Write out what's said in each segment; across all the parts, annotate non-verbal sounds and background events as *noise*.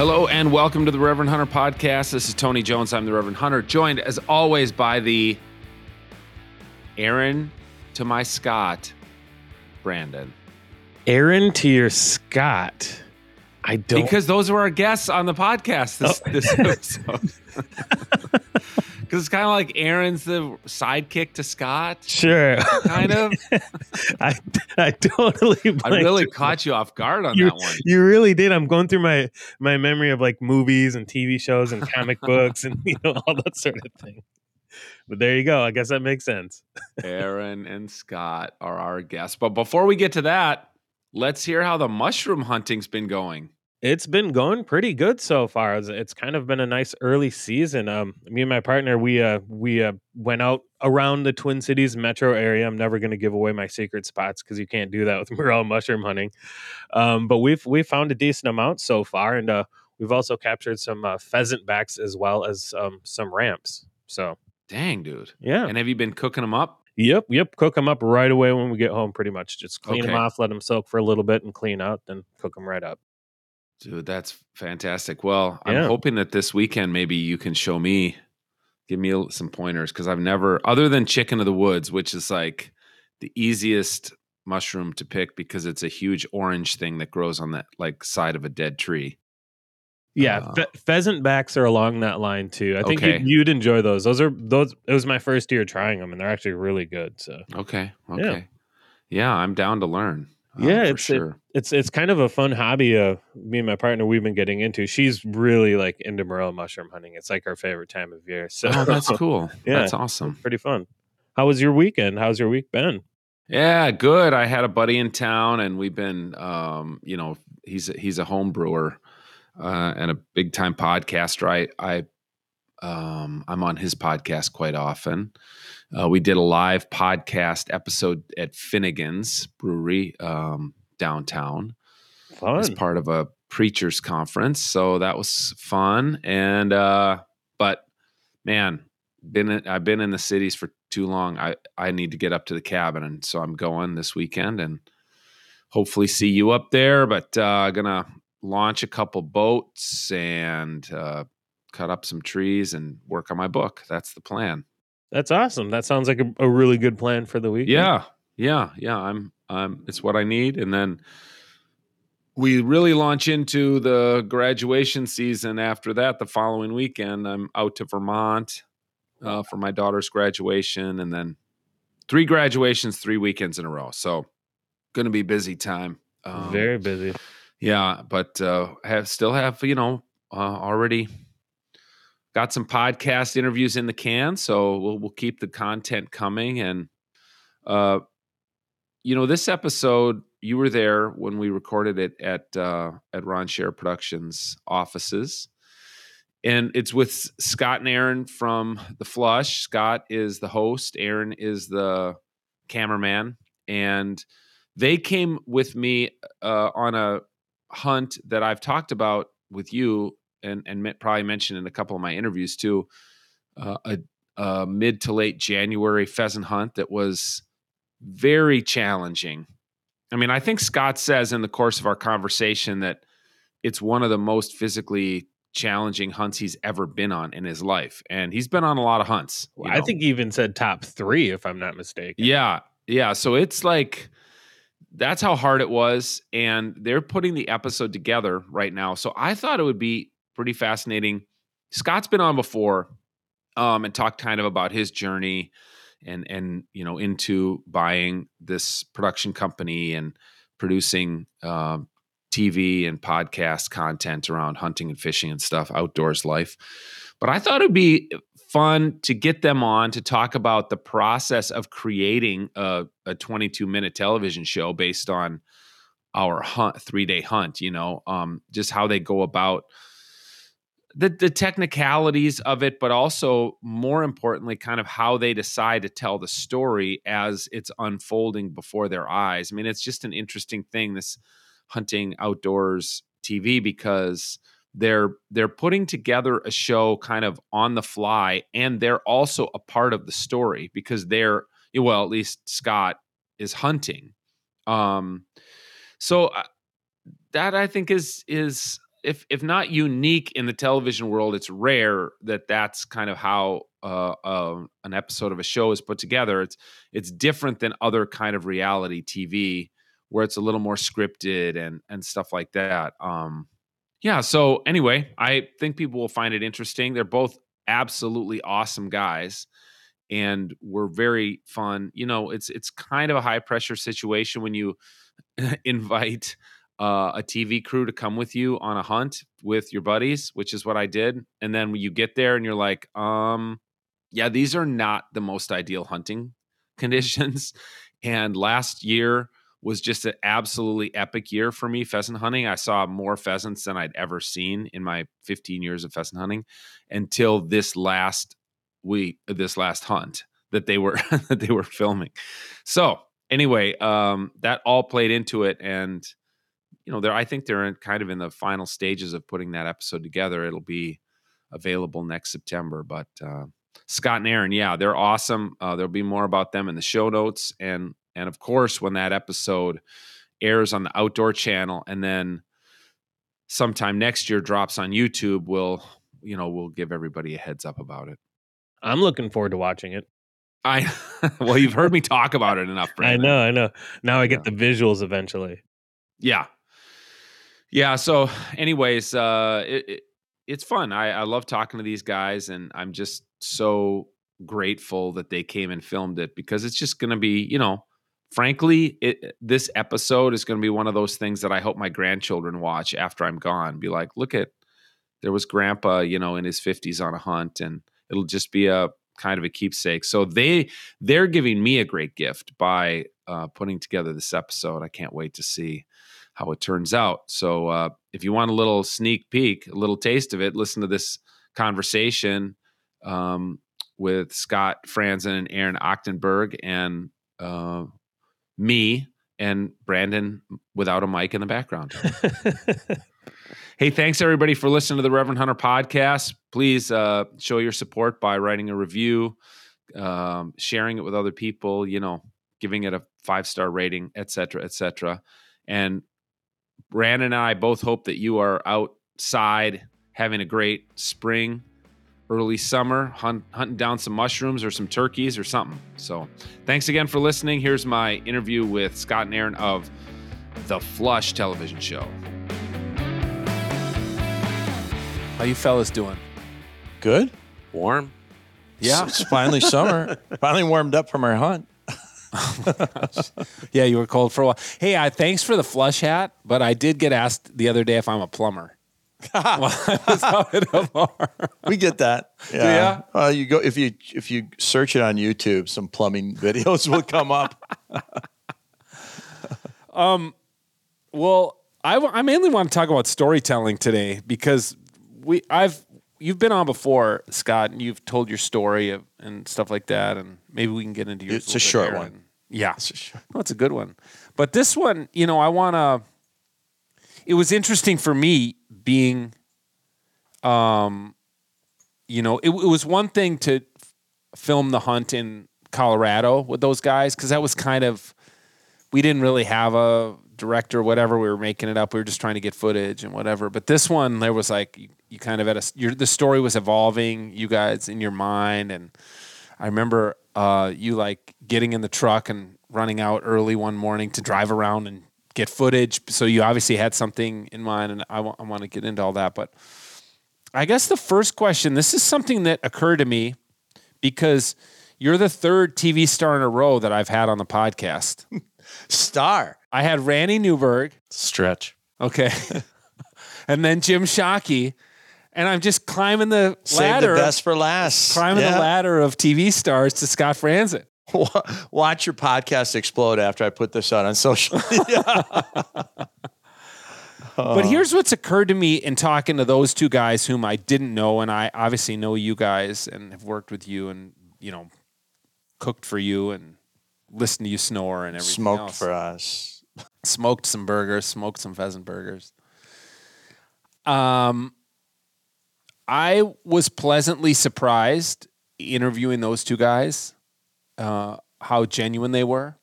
Hello and welcome to the Reverend Hunter podcast. This is Tony Jones. I'm the Reverend Hunter, joined as always by the Aaron to my Scott, Brandon. Aaron to your Scott. I don't Because those were our guests on the podcast this, Oh. this *laughs* episode. *laughs* Because it's kind of like Aaron's the sidekick to Scott, sure. kind of. *laughs* I I totally. I really it. caught you off guard on You- that one. You really did. I'm going through my my memory of like movies and TV shows and comic books and you know all that sort of thing. But there you go. I guess that makes sense. Aaron and Scott are our guests. But before we get to that, let's hear how the mushroom hunting's been going. It's been going pretty good so far. It's, it's kind of been a nice early season. Um, me and my partner, we uh we uh went out around the Twin Cities metro area. I'm never going to give away my secret spots because you can't do that with *laughs* morel mushroom hunting. Um, but we've we found a decent amount so far, and uh, we've also captured some uh, pheasant backs as well as um, some ramps. So Dang, dude. yeah, And have you been cooking them up? yep, yep. Cook them up right away when we get home. Pretty much, just clean them off, let them soak for a little bit, and clean out, then cook them right up. Dude, that's fantastic. Well, I'm hoping that this weekend maybe you can show me, give me some pointers because I've never, other than chicken of the woods, which is like the easiest mushroom to pick because it's a huge orange thing that grows on that like side of a dead tree. Yeah, Uh, fe- pheasant backs are along that line too. I think Okay. you'd, you'd enjoy those. Those are those. It was my first year trying them, and they're actually really good. So Okay. Yeah. Okay. Yeah, I'm down to learn. Um, Yeah, it's- it- it's it's kind of a fun hobby. Uh, me and my partner we've been getting into. She's really like into morel mushroom hunting. It's like her favorite time of year. So oh, that's *laughs* cool. Yeah. That's awesome. pretty fun. How was your weekend? How's your week been? Yeah, good. I had a buddy in town, and we've been, um, you know, he's a, he's a home brewer uh, and a big time podcaster. I I um, I'm on his podcast quite often. Uh, we did a live podcast episode at Finnegan's Brewery um, downtown Fun. as part of a preachers conference, so that was fun. And uh, but man, been in, I've been in the cities for too long. I I need to get up to the cabin, and so I'm going this weekend, and hopefully see you up there. But uh, gonna launch a couple boats and uh, cut up some trees and work on my book. That's the plan. That's awesome. That sounds like a, a really good plan for the week. Yeah, yeah, yeah. I'm um, it's what I need, and then we really launch into the graduation season after that. The following weekend, I'm out to Vermont uh, for my daughter's graduation, and then three graduations, three weekends in a row. So, going to be busy time. Um, very busy. yeah, but uh, have still have you know uh, already got some podcast interviews in the can, so we'll we'll keep the content coming. And uh, you know, this episode you were there when we recorded it at uh, at Ron Schara Productions offices, and it's with Scott and Aaron from the Flush. Scott is the host, Aaron is the cameraman, and they came with me uh, on a hunt that I've talked about with you and and probably mentioned in a couple of my interviews too. Uh, a, a mid to late January pheasant hunt that was very challenging. I mean, I think Scott says in the course of our conversation that it's one of the most physically challenging hunts he's ever been on in his life, and he's been on a lot of hunts. I know. think he even said top three, if I'm not mistaken. Yeah, yeah. So it's like that's how hard it was, and they're putting the episode together right now. So I thought it would be pretty fascinating. Scott's been on before, um, and talked kind of about his journey, and and you know into buying this production company and producing um, TV and podcast content around hunting and fishing and stuff, outdoors life. But I thought it'd be fun to get them on to talk about the process of creating a, a 22 minute television show based on our hunt, three day hunt, you know, um, just how they go about the, the technicalities of it, but also more importantly, kind of how they decide to tell the story as it's unfolding before their eyes. I mean, it's just an interesting thing, this hunting outdoors TV, because they're they're putting together a show kind of on the fly and they're also a part of the story because they're well at least scott is hunting um so uh, that i think is is if if not unique in the television world, it's rare that that's kind of how uh, uh, an episode of a show is put together. It's it's different than other kind of reality TV where it's a little more scripted and and stuff like that. Um, yeah. So anyway, I think people will find it interesting. They're both absolutely awesome guys and were very fun. You know, it's it's kind of a high pressure situation when you *laughs* invite uh, a TV crew to come with you on a hunt with your buddies, which is what I did. And then you get there and you're like, um, yeah, these are not the most ideal hunting *laughs* conditions. And last year was just an absolutely epic year for me pheasant hunting. I saw more pheasants than I'd ever seen in my 15 years of pheasant hunting until this last week, this last hunt that they were *laughs* that they were filming. So anyway, um, that all played into it, and you know, there I think they're in, kind of in the final stages of putting that episode together. It'll be available next September, but uh, Scott and Aaron, yeah, they're awesome. Uh, there'll be more about them in the show notes, and and of course, when that episode airs on the Outdoor Channel, and then sometime next year drops on YouTube, we'll you know we'll give everybody a heads up about it. I'm looking forward to watching it. I *laughs* well, you've heard me talk about it enough. *laughs* Brandon. I know, I know. Now I get yeah. the visuals eventually. Yeah, yeah. So, anyways, uh, it, it, it's fun. I, I love talking to these guys, and I'm just so grateful that they came and filmed it because it's just going to be, you know, frankly, it, this episode is going to be one of those things that I hope my grandchildren watch after I'm gone. Be like, look at there was Grandpa, you know, in his 50s on a hunt, and it'll just be a kind of a keepsake. So they they're giving me a great gift by uh, putting together this episode. I can't wait to see how it turns out. So uh, if you want a little sneak peek, a little taste of it, listen to this conversation um, with Scott Fransen and Aaron Achtenberg and uh, me and Brandon without a mic in the background. *laughs* hey, thanks everybody for listening to the Reverend Hunter podcast. Please uh, show your support by writing a review, um, sharing it with other people, you know, giving it a five star rating, et cetera, et cetera. And Brandon and I both hope that you are outside having a great spring, early summer, hunt, hunting down some mushrooms or some turkeys or something. So, thanks again for listening. Here's my interview with Scott and Aaron of the Flush television show. How you fellas doing? Good. Warm. Yeah. It's, it's finally summer. *laughs* finally warmed up from our hunt. *laughs* yeah, you were cold for a while. Hey, uh, thanks for the flush hat, but I did get asked the other day if I'm a plumber. *laughs* *laughs* we get that. Yeah. Uh, you go if you if you search it on YouTube, some plumbing videos will come up. um, well, I, I mainly want to talk about storytelling today because we I've you've been on before, Scott, and you've told your story of, and stuff like that, and maybe we can get into your. It's a short one. And, yeah, it's a, short. No, it's a good one. But this one, you know, I want to. It was interesting for me being, um, you know, it, it was one thing to film the hunt in Colorado with those guys because that was kind of we didn't really have a director, whatever. We were making it up. We were just trying to get footage and whatever. But this one, there was like you, you kind of had a your, the story was evolving. You guys in your mind, and I remember uh, you like getting in the truck and running out early one morning to drive around and get footage. So you obviously had something in mind, and I, w- I want to get into all that. But I guess the first question this is something that occurred to me because you're the third TV star in a row that I've had on the podcast. *laughs* star. I had Randy Newberg. Stretch. Okay. *laughs* and then Jim Shockey. And I'm just climbing the Save ladder. the best for last. Climbing yeah. the ladder of TV stars to Scott Fransen. *laughs* Watch your podcast explode after I put this out on social *laughs* media. *laughs* But here's what's occurred to me in talking to those two guys whom I didn't know, and I obviously know you guys and have worked with you and, you know, cooked for you and listened to you snore and everything. Smoked else. for us. Smoked some burgers, smoked some pheasant burgers. Um, I was pleasantly surprised interviewing those two guys, uh, how genuine they were,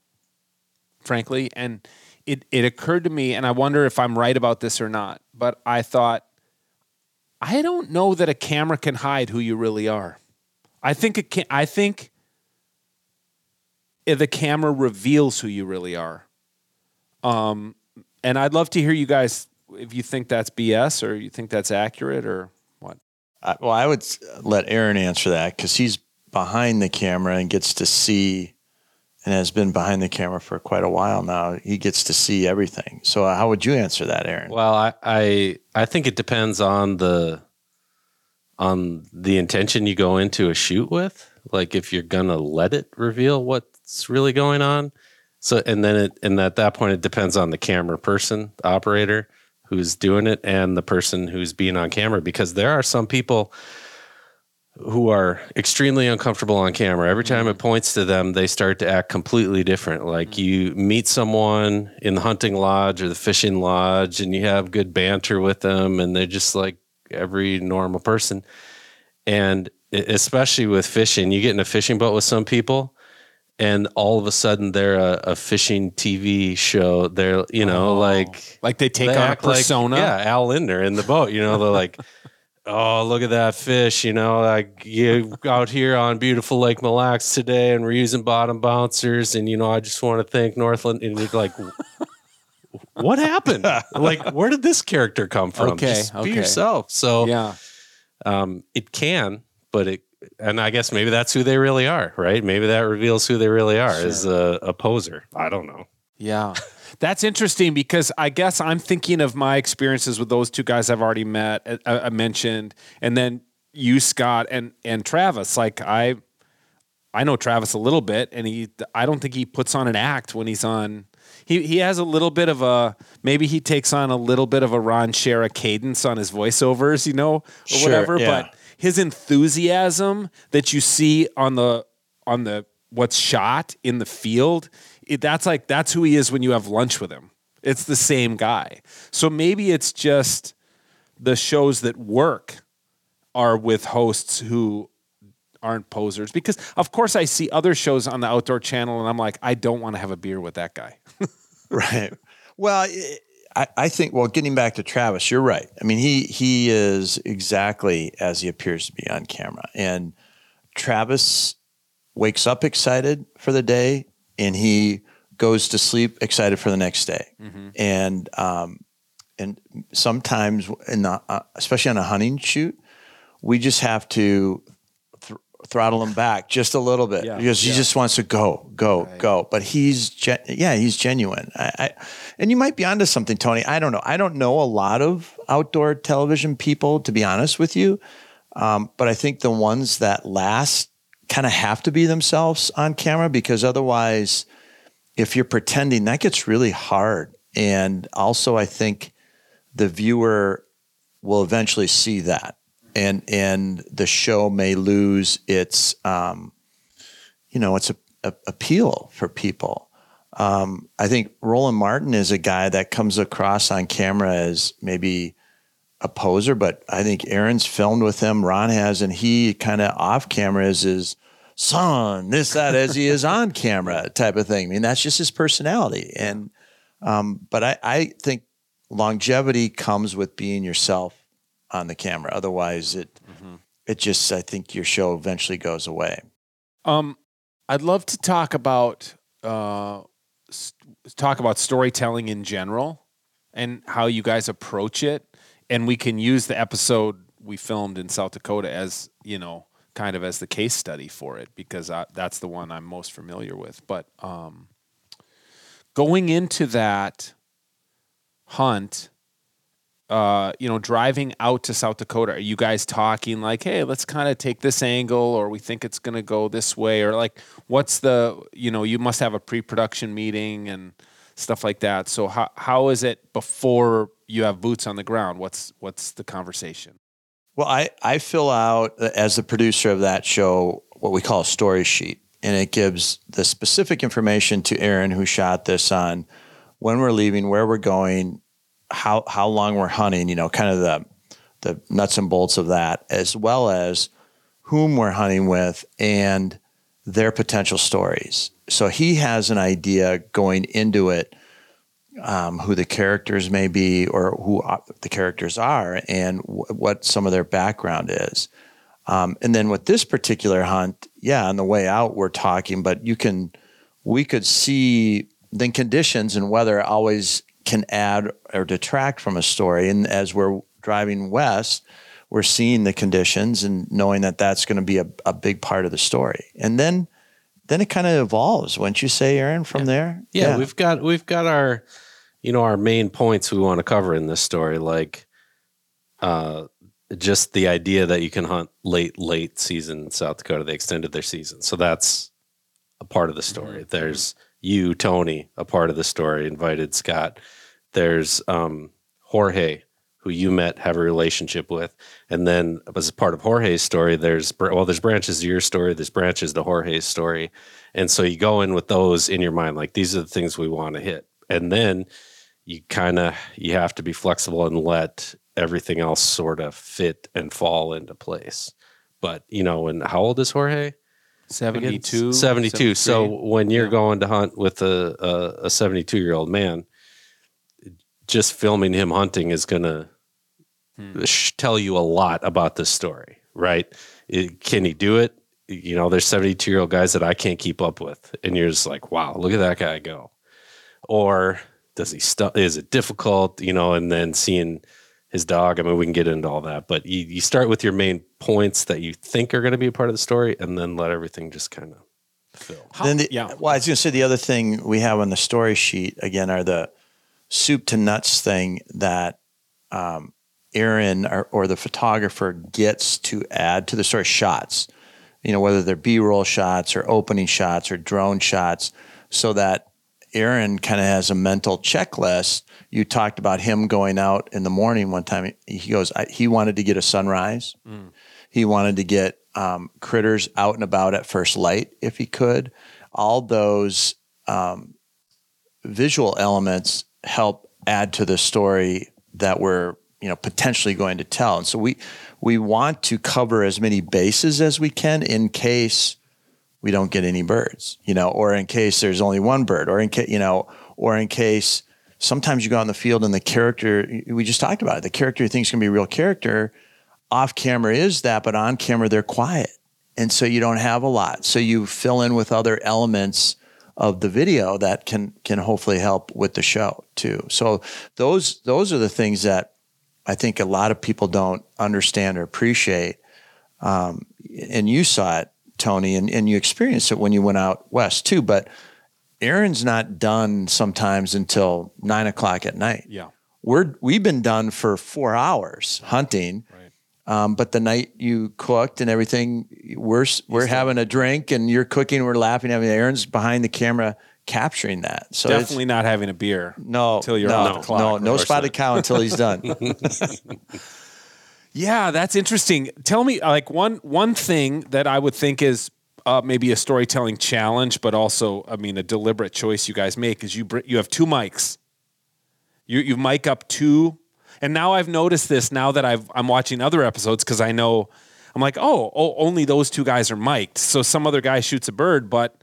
frankly. And it, it occurred to me, and I wonder if I'm right about this or not, but I thought I don't know that a camera can hide who you really are. I think it can. I think the camera reveals who you really are. Um, and I'd love to hear you guys if you think that's BS or you think that's accurate or. I, well, I would let Aaron answer that because he's behind the camera and gets to see, and has been behind the camera for quite a while now. He gets to see everything. So, uh, how would you answer that, Aaron? Well, I, I I think it depends on the on the intention you go into a shoot with. Like if you're gonna let it reveal what's really going on. So and then it and at that point it depends on the camera person, the operator who's doing it and the person who's being on camera because there are some people who are extremely uncomfortable on camera. Every time it mm-hmm. points to them, they start to act completely different. Like mm-hmm. you meet someone in the hunting lodge or the fishing lodge and you have good banter with them and they're just like every normal person. And especially with fishing, you get in a fishing boat with some people and all of a sudden they're a, a fishing TV show. They're, you know, oh, like like they take they on a persona. Like, yeah, Al Linder in the boat. You know, they're like, *laughs* oh, look at that fish. You know, like you out here on beautiful Lake Mille Lacs today, and we're using bottom bouncers. And you know, I just want to thank Northland. And you're like, *laughs* what happened? like, where did this character come from? Okay, just okay. be yourself. So yeah, um, it can, but it and I guess maybe that's who they really are, right? Maybe that reveals who they really are sure. as a, a poser. I don't know. Yeah. *laughs* That's interesting because I guess I'm thinking of my experiences with those two guys I've already met, uh, uh, I mentioned, and then you, Scott, and and Travis. Like I, I know Travis a little bit, and he, I don't think he puts on an act when he's on. He he has a little bit of a maybe he takes on a little bit of a Ron Schara cadence on his voiceovers, you know, or sure, whatever. Yeah. But his enthusiasm that you see on the on the what's shot in the field, it, that's like that's who he is when you have lunch with him. It's the same guy. So maybe it's just the shows that work are with hosts who aren't posers because of course I see other shows on the outdoor channel and I'm like I don't want to have a beer with that guy. *laughs* right. Well, I, I think well, getting back to Travis, you're right. I mean, he he is exactly as he appears to be on camera. And Travis wakes up excited for the day and he goes to sleep excited for the next day. Mm-hmm. And um, and sometimes in the, uh, especially on a hunting shoot, we just have to throttle him back just a little bit yeah, because he yeah. just wants to go, go, right. go. But he's, gen- yeah, he's genuine. I, I, and you might be onto something, Tony. I don't know. I don't know a lot of outdoor television people, to be honest with you. Um, but I think the ones that last kind of have to be themselves on camera because otherwise, if you're pretending, that gets really hard. And also, I think the viewer will eventually see that and and the show may lose its um, you know its a, a, appeal for people. Um, I think Roland Martin is a guy that comes across on camera as maybe a poser, but I think Aaron's filmed with him, Ron has, and he kind of off camera is his son, this, that, as he is on camera type of thing. I mean, that's just his personality. And, um, but I, I think longevity comes with being yourself on the camera. Otherwise, it mm-hmm. it just I think your show eventually goes away. Um, I'd love to talk about uh, st- talk about storytelling in general and how you guys approach it, and we can use the episode we filmed in South Dakota as you know kind of as the case study for it because I, that's the one I'm most familiar with. But um, going into that hunt uh, you know, driving out to South Dakota, are you guys talking like, hey, let's kind of take this angle, or we think it's going to go this way, or like, what's the, you know, you must have a pre-production meeting and stuff like that. So how how is it before you have boots on the ground? What's what's the conversation? Well, I I fill out as the producer of that show what we call a story sheet, and it gives the specific information to Aaron who shot this on when we're leaving, where we're going, how how long we're hunting, you know, kind of the the nuts and bolts of that, as well as whom we're hunting with and their potential stories. So he has an idea going into it um, who the characters may be or who uh, the characters are and w- what some of their background is. Um, and then with this particular hunt, yeah, on the way out we're talking, but you can, we could see then conditions and weather always can add or detract from a story. And as we're driving west, we're seeing the conditions and knowing that that's going to be a, a big part of the story. And then, then it kind of evolves, wouldn't you say, Aaron? From there, yeah, we've got we've got our you know our main points we want to cover in this story like uh just the idea that you can hunt late late season in south dakota they extended their season so that's a part of the story Mm-hmm. there's you tony a part of the story invited scott there's um jorge who you met have a relationship with. And then as a part of jorge's story there's well there's branches to your story there's branches to jorge's story. And so you go in with those in your mind like these are the things we want to hit. And then you kind of you have to be flexible and let everything else sort of fit and fall into place. But you know and how old is jorge? 72. 72 so when you're Yeah. going to hunt with a a 72 year old man just filming him hunting is going to Hmm. tell you a lot about this story right It- can he do it you know there's 72 year old guys that i can't keep up with and you're just like wow look at that guy go or does he stu- is it difficult you know and then seeing his dog i mean we can get into all that but you, you start with your main points that you think are going to be a part of the story and then let everything just kind of fill How- then the, yeah. Well, I was going to say the other thing we have on the story sheet again are the soup to nuts thing that um, Aaron or, or the photographer gets to add to the story shots. You know, whether they're B-roll shots or opening shots or drone shots, so that Aaron kind of has a mental checklist. You talked about him going out in the morning one time. He goes, I, he wanted to get a sunrise. He wanted to get um, critters out and about at first light if he could. All those um, visual elements help add to the story that we're you know potentially going to tell. And so we we want to cover as many bases as we can in case we don't get any birds, you know, or in case there's only one bird, or in case you know, or in case sometimes you go out in the field and the character we just talked about it, the character you think is going to be a real character, off camera is that, but on camera they're quiet, and so you don't have a lot. So you fill in with other elements of the video that can can hopefully help with the show too. So those those are the things that I think a lot of people don't understand or appreciate. Um, and you saw it, Tony, and, and you experienced it when you went out west too. But Aaron's not done sometimes until nine o'clock at night. Yeah. We're we've been done for four hours hunting. Right. Um, but the night you cooked and everything, we're we're having a drink and you're cooking. We're laughing. I mean, Aaron's behind the camera capturing that. So Definitely not having a beer. no, Till you're no, off the clock, no, no spotted cow until he's done. *laughs* Yeah, that's interesting. Tell me, like one one thing that I would think is uh, maybe a storytelling challenge, but also, I mean, a deliberate choice you guys make is you br- you have two mics. You you mic up two, and now I've noticed this now that I've I'm watching other episodes because I know I'm like, oh, oh, only those two guys are mic'd. So some other guy shoots a bird, but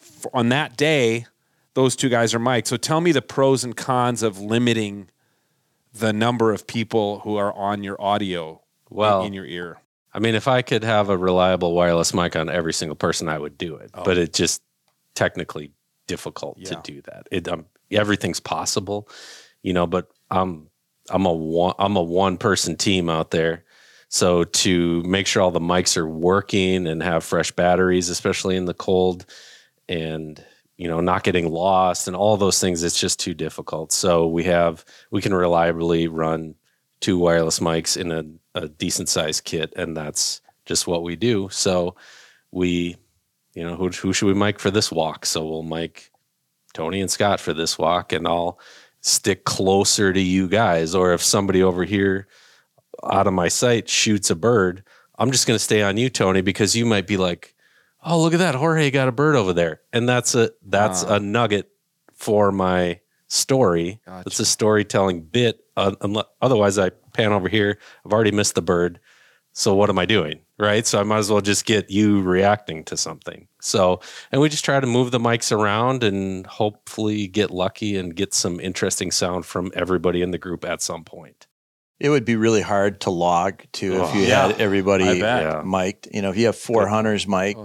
f- on that day, those two guys are mic'd. So tell me the pros and cons of limiting the number of people who are on your audio in- Well, in, your ear. I mean, if I could have a reliable wireless mic on every single person, I would do it. But it's just technically difficult to do that. It, um, everything's possible, you know. But I'm I'm a one I'm a one person team out there, so to make sure all the mics are working and have fresh batteries, especially in the cold, and you know not getting lost and all those things, it's just too difficult. So we have we can reliably run two wireless mics in a, a decent sized kit, and that's just what we do. So we, you know, who, who should we mic for this walk? So we'll mic Tony and Scott for this walk, and I'll stick closer to you guys. Or if somebody over here out of my sight shoots a bird, I'm just going to stay on you, Tony, because you might be like, "Oh, look at that! Jorge got a bird over there," and that's a that's Ah. a nugget for my story. Gotcha. It's a storytelling bit. Uh, unle- otherwise, I pan over here. I've already missed the bird. So what am I doing? Right. So I might as well just get you reacting to something. So, and we just try to move the mics around and hopefully get lucky and get some interesting sound from everybody in the group at some point. It would be really hard to log too if Oh, you yeah. had everybody Yeah. mic'd. You know, if you have four hunters mic'd,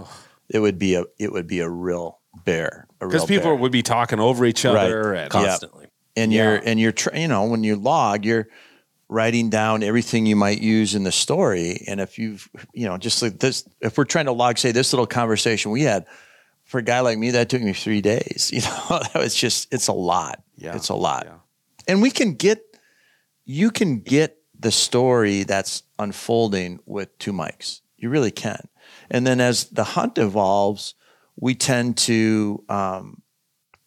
it would be a it would be a real bear. Because people bear. would be talking over each Right. other. And, Yeah. Constantly. and you're and you're tr- you know when you log you're writing down everything you might use in the story. And if you've you know just like this if we're trying to log say this little conversation we had for a guy like me that took me three days *laughs* you know? That was just it's a lot. Yeah. it's a lot. Yeah. and we can get you can get the story that's unfolding with two mics. You really can. And then as the hunt evolves we tend to um,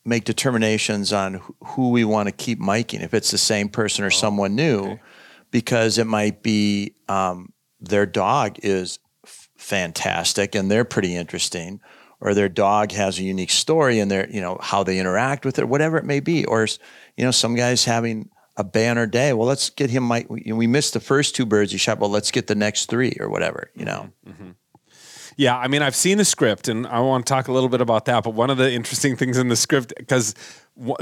make determinations on who- we want to keep miking, if it's the same person or someone new, okay. Because it might be um, their dog is f- fantastic and they're pretty interesting, or their dog has a unique story and their you know how they interact with it, whatever it may be, or you know some guys having a banner day. Well, let's get him. mic. We, missed the first two birds he shot. Well, let's get the next three or whatever. You know. Yeah, I mean, I've seen the script, and I want to talk a little bit about that. But one of the interesting *laughs* things in the script, because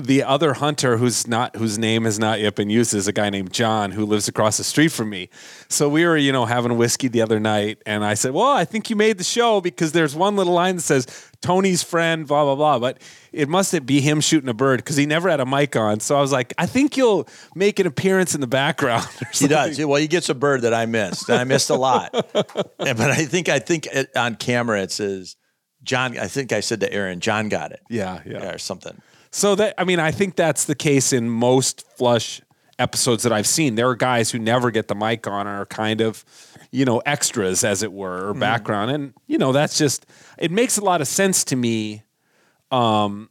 the other hunter who's not whose name has not yet been used is a guy named John who lives across the street from me. So we were, you know, having whiskey the other night, and I said, "Well, I think you made the show because there's one little line that says Tony's friend, blah blah blah." But it must be him shooting a bird because he never had a mic on. So I was like, "I think you'll make an appearance in the background." *laughs* He does. Well, he gets a bird that I missed. And I missed a lot. *laughs* But I think I think it, on camera it says John. I think I said to Aaron, John got it, Yeah, yeah. or something. So that I mean, I think that's the case in most flush episodes that I've seen. There are guys who never get the mic on or are kind of, you know, extras as it were, or background. And, you know, that's just it makes a lot of sense to me um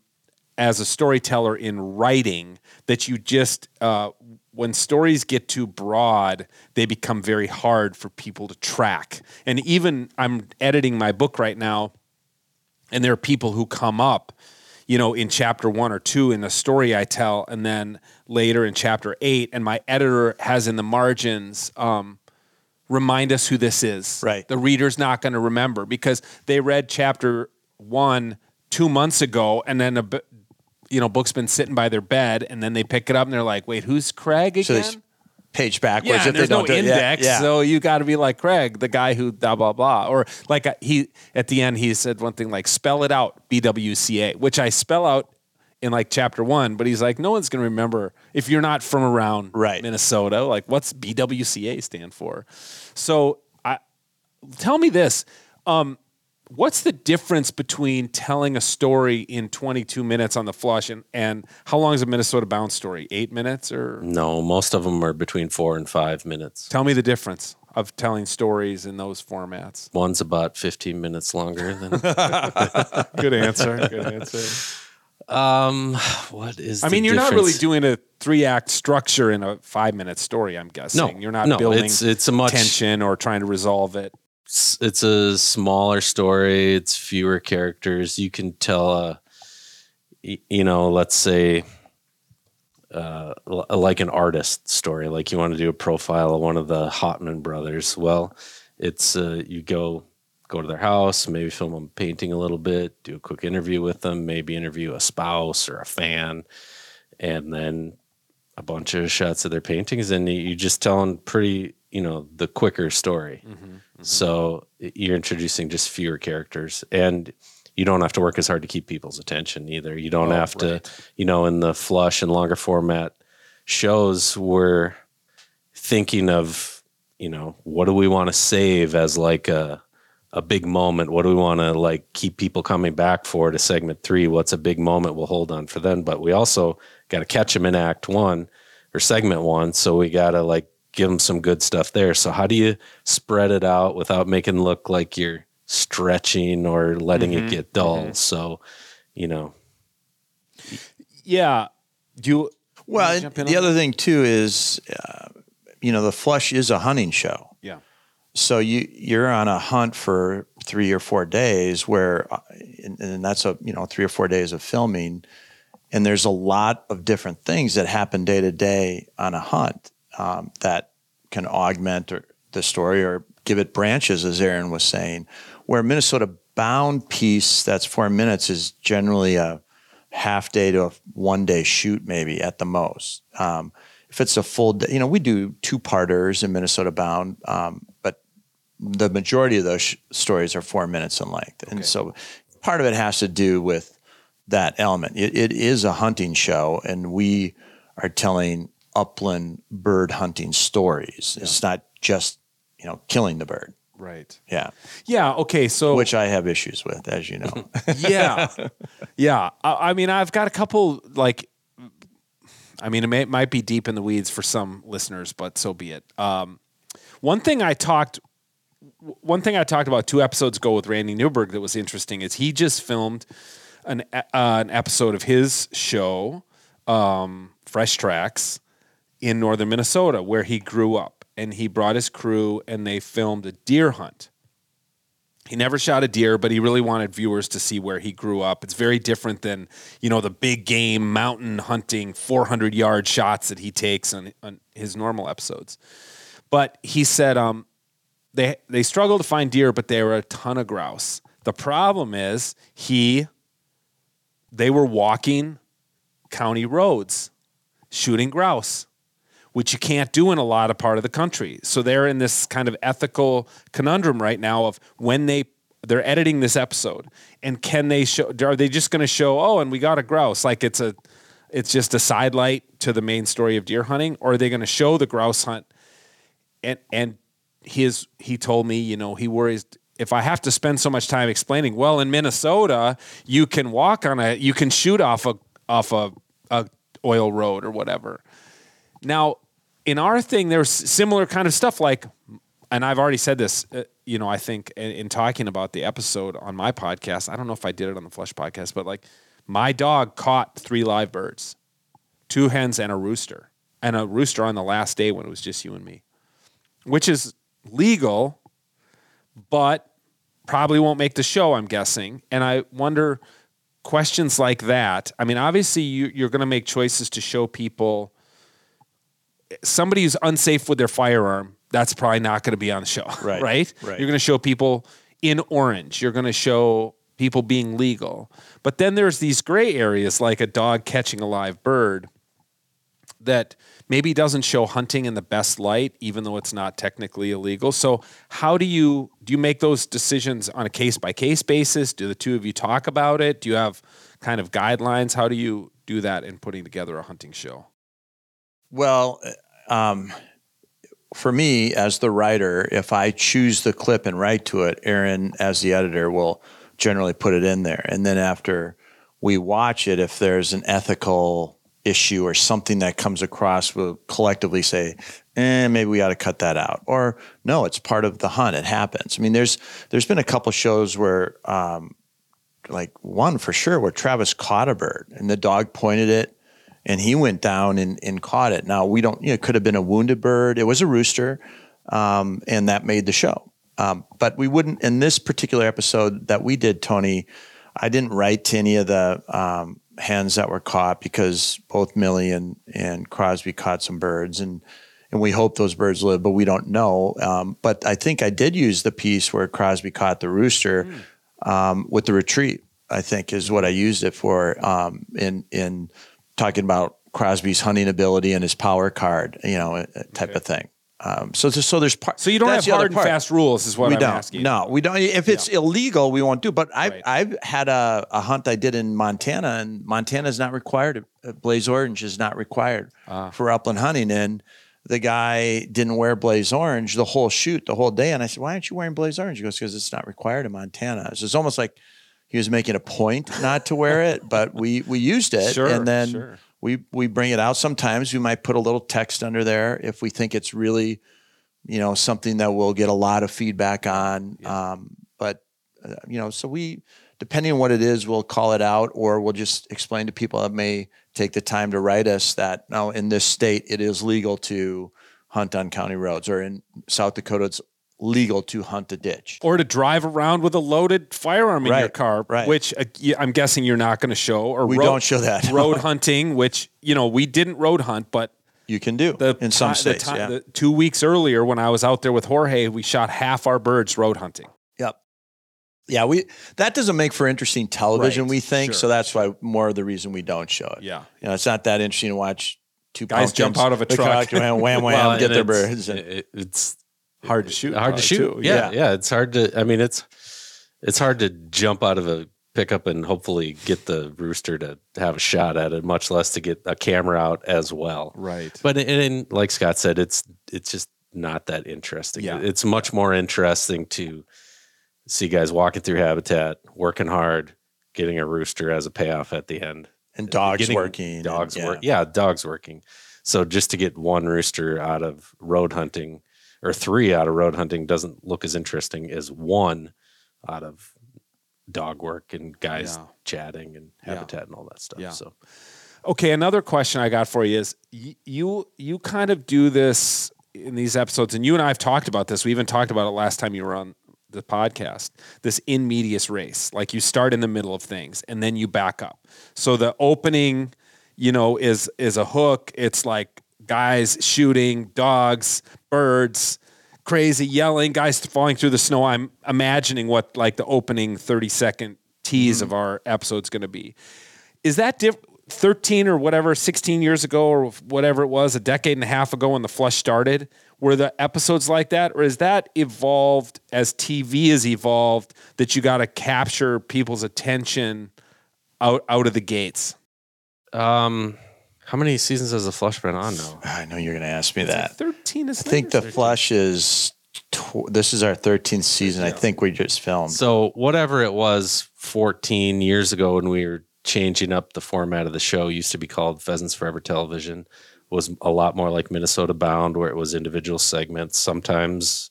as a storyteller in writing that you just uh when stories get too broad, they become very hard for people to track. And even I'm editing my book right now, and there are people who come up you know, in chapter one or two in the story I tell, and then later in chapter eight, and my editor has in the margins, um, remind us who this is. Right. The reader's not going to remember because they read chapter one two months ago, and then a you know book's been sitting by their bed, and then they pick it up and they're like, "Wait, who's Craig again?" So they page backwards. Yeah, if they there's no don't do it. index, Yeah, yeah. so you got to be like Craig, the guy who blah blah blah, or like uh, he at the end he said one thing like spell it out BWCA, which I spell out in like chapter one, but he's like no one's gonna remember if you're not from around Right. Minnesota. Like what's BWCA stand for? So I tell me this. Um, what's the difference between telling a story in 22 minutes on the flush and, and how long is a Minnesota Bound story? Eight minutes or No, most of them are between four and five minutes. Tell me the difference of telling stories in those formats. One's about 15 minutes longer than. *laughs* *laughs* Good answer. Good answer. um, what is? I mean, you're not really doing a three act structure in a five minute story. I'm guessing No, you're not no, building It's it's a much. tension or trying to resolve it. It's, a smaller story. It's fewer characters. You can tell a, you know, let's say, uh, like an artist story. Like you want to do a profile of one of the Hautman brothers. Well, it's uh, you go go to their house, maybe film them painting a little bit, do a quick interview with them, maybe interview a spouse or a fan, and then a bunch of shots of their paintings, and you- just tell them pretty, you know, the quicker story. Mm-hmm, mm-hmm. So you're introducing just fewer characters, and you don't have to work as hard to keep people's attention either. You don't Oh, have to, you know, in the flush and longer format shows, we're thinking of, you know, what do we want to save as like a a big moment? What do we want to like keep people coming back for to segment three? What's a big moment we'll hold on for then? But we also got to catch them in act one or segment one. So we got to like give them some good stuff there. So how do you spread it out without making it look like you're stretching or letting Mhm, it get dull? So, you know, Yeah. Do you? Well, Wanna and jump in the on other thing too is, uh, you know, the flush is a hunting show. Yeah. So you you're on a hunt for three or four days, where, uh, and, and that's a you know three or four days of filming, and there's a lot of different things that happen day to day on a hunt um, that can augment or, the story or give it branches, as Aaron was saying. Where Minnesota bound piece that's four minutes is generally a half day to a one day shoot, maybe at the most. Um, if it's a full day, you know, we do two parters in Minnesota Bound, um, but the majority of those sh- stories are four minutes in length. And so part of it has to do with that element. It, it is a hunting show, and we are telling upland bird hunting stories. It's not just, you know, killing the bird. Right. Yeah. Yeah. Okay. So Which I have issues with, as you know. *laughs* yeah, yeah. I, I mean, I've got a couple like. I mean, it, may, it might be deep in the weeds for some listeners, but so be it. Um, one thing I talked, one thing I talked about two episodes ago with Randy Newberg that was interesting is he just filmed an uh, an episode of his show, um, Fresh Tracks, in northern Minnesota, where he grew up, and he brought his crew and they filmed a deer hunt. He never shot a deer, but he really wanted viewers to see where he grew up. It's very different than, you know, the big game mountain hunting 400 yard shots that he takes on, on his normal episodes. But he said um, they they struggle to find deer, but there were a ton of grouse. The problem is he they were walking county roads shooting grouse which you can't do in a lot of part of the country. So they're in this kind of ethical conundrum right now of when they they're editing this episode and can they show are they just going to show oh and we got a grouse like it's a it's just a sidelight to the main story of deer hunting or are they going to show the grouse hunt and and his he told me you know he worries if I have to spend so much time explaining well in Minnesota you can walk on a you can shoot off a off a, a oil road or whatever now, in our thing, there's similar kind of stuff like, and I've already said this, uh, you know, I think in, in talking about the episode on my podcast, I don't know if I did it on the Flush podcast, but like my dog caught three live birds, two hens and a rooster, and a rooster on the last day when it was just you and me, which is legal, but probably won't make the show, I'm guessing. And I wonder questions like that. I mean, obviously, you, you're going to make choices to show people somebody who's unsafe with their firearm, that's probably not going to be on the show, Right, *laughs* right? right. You're going to show people in orange. You're going to show people being legal. But then there's these gray areas like a dog catching a live bird that maybe doesn't show hunting in the best light even though it's not technically illegal. So how do you do you make those decisions on a case by case basis? Do the two of you talk about it? Do you have kind of guidelines? How do you do that in putting together a hunting show? Well, um, for me as the writer, if I choose the clip and write to it, Aaron, as the editor, will generally put it in there. And then after we watch it, if there's an ethical issue or something that comes across, we'll collectively say, eh, maybe we ought to cut that out. Or no, it's part of the hunt. It happens. I mean, there's there's been a couple shows where um, like one for sure where Travis caught a bird and the dog pointed it and he went down and, and caught it. Now we don't, you know, it could have been a wounded bird. It was a rooster, um, and that made the show. Um, but we wouldn't in this particular episode that we did, Tony. I didn't write to any of the um, hens that were caught because both Millie and and Crosby caught some birds and. And we hope those birds live, but we don't know. Um, but I think I did use the piece where Crosby caught the rooster um, with the retreat. I think is what I used it for um, in in talking about Crosby's hunting ability and his power card, you know, uh, type of thing. Um, so, there's- so there's part. So you don't have hard and fast rules, is what we I'm don't. asking. No, we don't. If it's illegal, we won't do. But I've Right. I've had a, a hunt I did in Montana, and Montana is not required. Uh, Blaze orange is not required Ah. for upland hunting, and the guy didn't wear blaze orange the whole shoot, the whole day. And I said, "Why aren't you wearing blaze orange?" He goes, "Because it's not required in Montana." So it's almost like he was making a point not to wear it, but we we used it, Sure, and then sure. we we bring it out. Sometimes we might put a little text under there if we think it's really, you know, something that we'll get a lot of feedback on. Um, but uh, you know, so we depending on what it is, we'll call it out, or we'll just explain to people that may take the time to write us that now in this state it is legal to hunt on county roads, or in South Dakota it's legal to hunt a ditch. Or to drive around with a loaded firearm in your car, right. which uh, I'm guessing you're not going to show. Or We road, don't show that. *laughs* road hunting, which you know we didn't road hunt, but You can do the in some states. the yeah. the two weeks earlier when I was out there with Jorge, we shot half our birds road hunting. yep. Yeah, we that doesn't make for interesting television, Right, we think. sure, so that's why more of the reason we don't show it. Yeah. You know, it's not that interesting to watch two Guys jump out of a *laughs* truck. wham, wham, *laughs* Well, get their birds. and- it- it's Hard to shoot. hard to shoot. too. Yeah, yeah, It's hard to. I mean, it's it's hard to jump out of a pickup and hopefully get the rooster to have a shot at it, much less to get a camera out as well. Right. But and, and like Scott said, it's it's just not that interesting. Yeah. It's much more interesting to see guys walking through habitat, working hard, getting a rooster as a payoff at the end. and uh, dogs Getting working. and- Dogs yeah. work. Yeah, dogs working. So just to get one rooster out of road hunting or three out of road hunting doesn't look as interesting as one out of dog work and guys Yeah. chatting and Yeah. habitat and all that stuff. Yeah. So Okay, another question I got for you is y- you you kind of do this in these episodes, and you and I have talked about this. We even talked about it last time you were on the podcast. This in medias res, like you start in the middle of things and then you back up. So the opening, you know, is is a hook. It's like guys shooting, dogs, birds, crazy yelling, guys falling through the snow. I'm imagining what like the opening thirty second tease of our episode's going to be. Is that diff- 13 or whatever 16 years ago or whatever it was a decade and a half ago when the flush started were the episodes like that? Or is that evolved as tv has evolved that you got to capture people's attention out out of the gates? Um how many seasons has the flush been on now? I know you're going to ask me that. 13 is I think the flush is. Tw- this is our 13th season. I think we just filmed. So whatever it was 14 years ago when we were changing up the format of the show used to be called Pheasants Forever Television was a lot more like Minnesota Bound where it was individual segments sometimes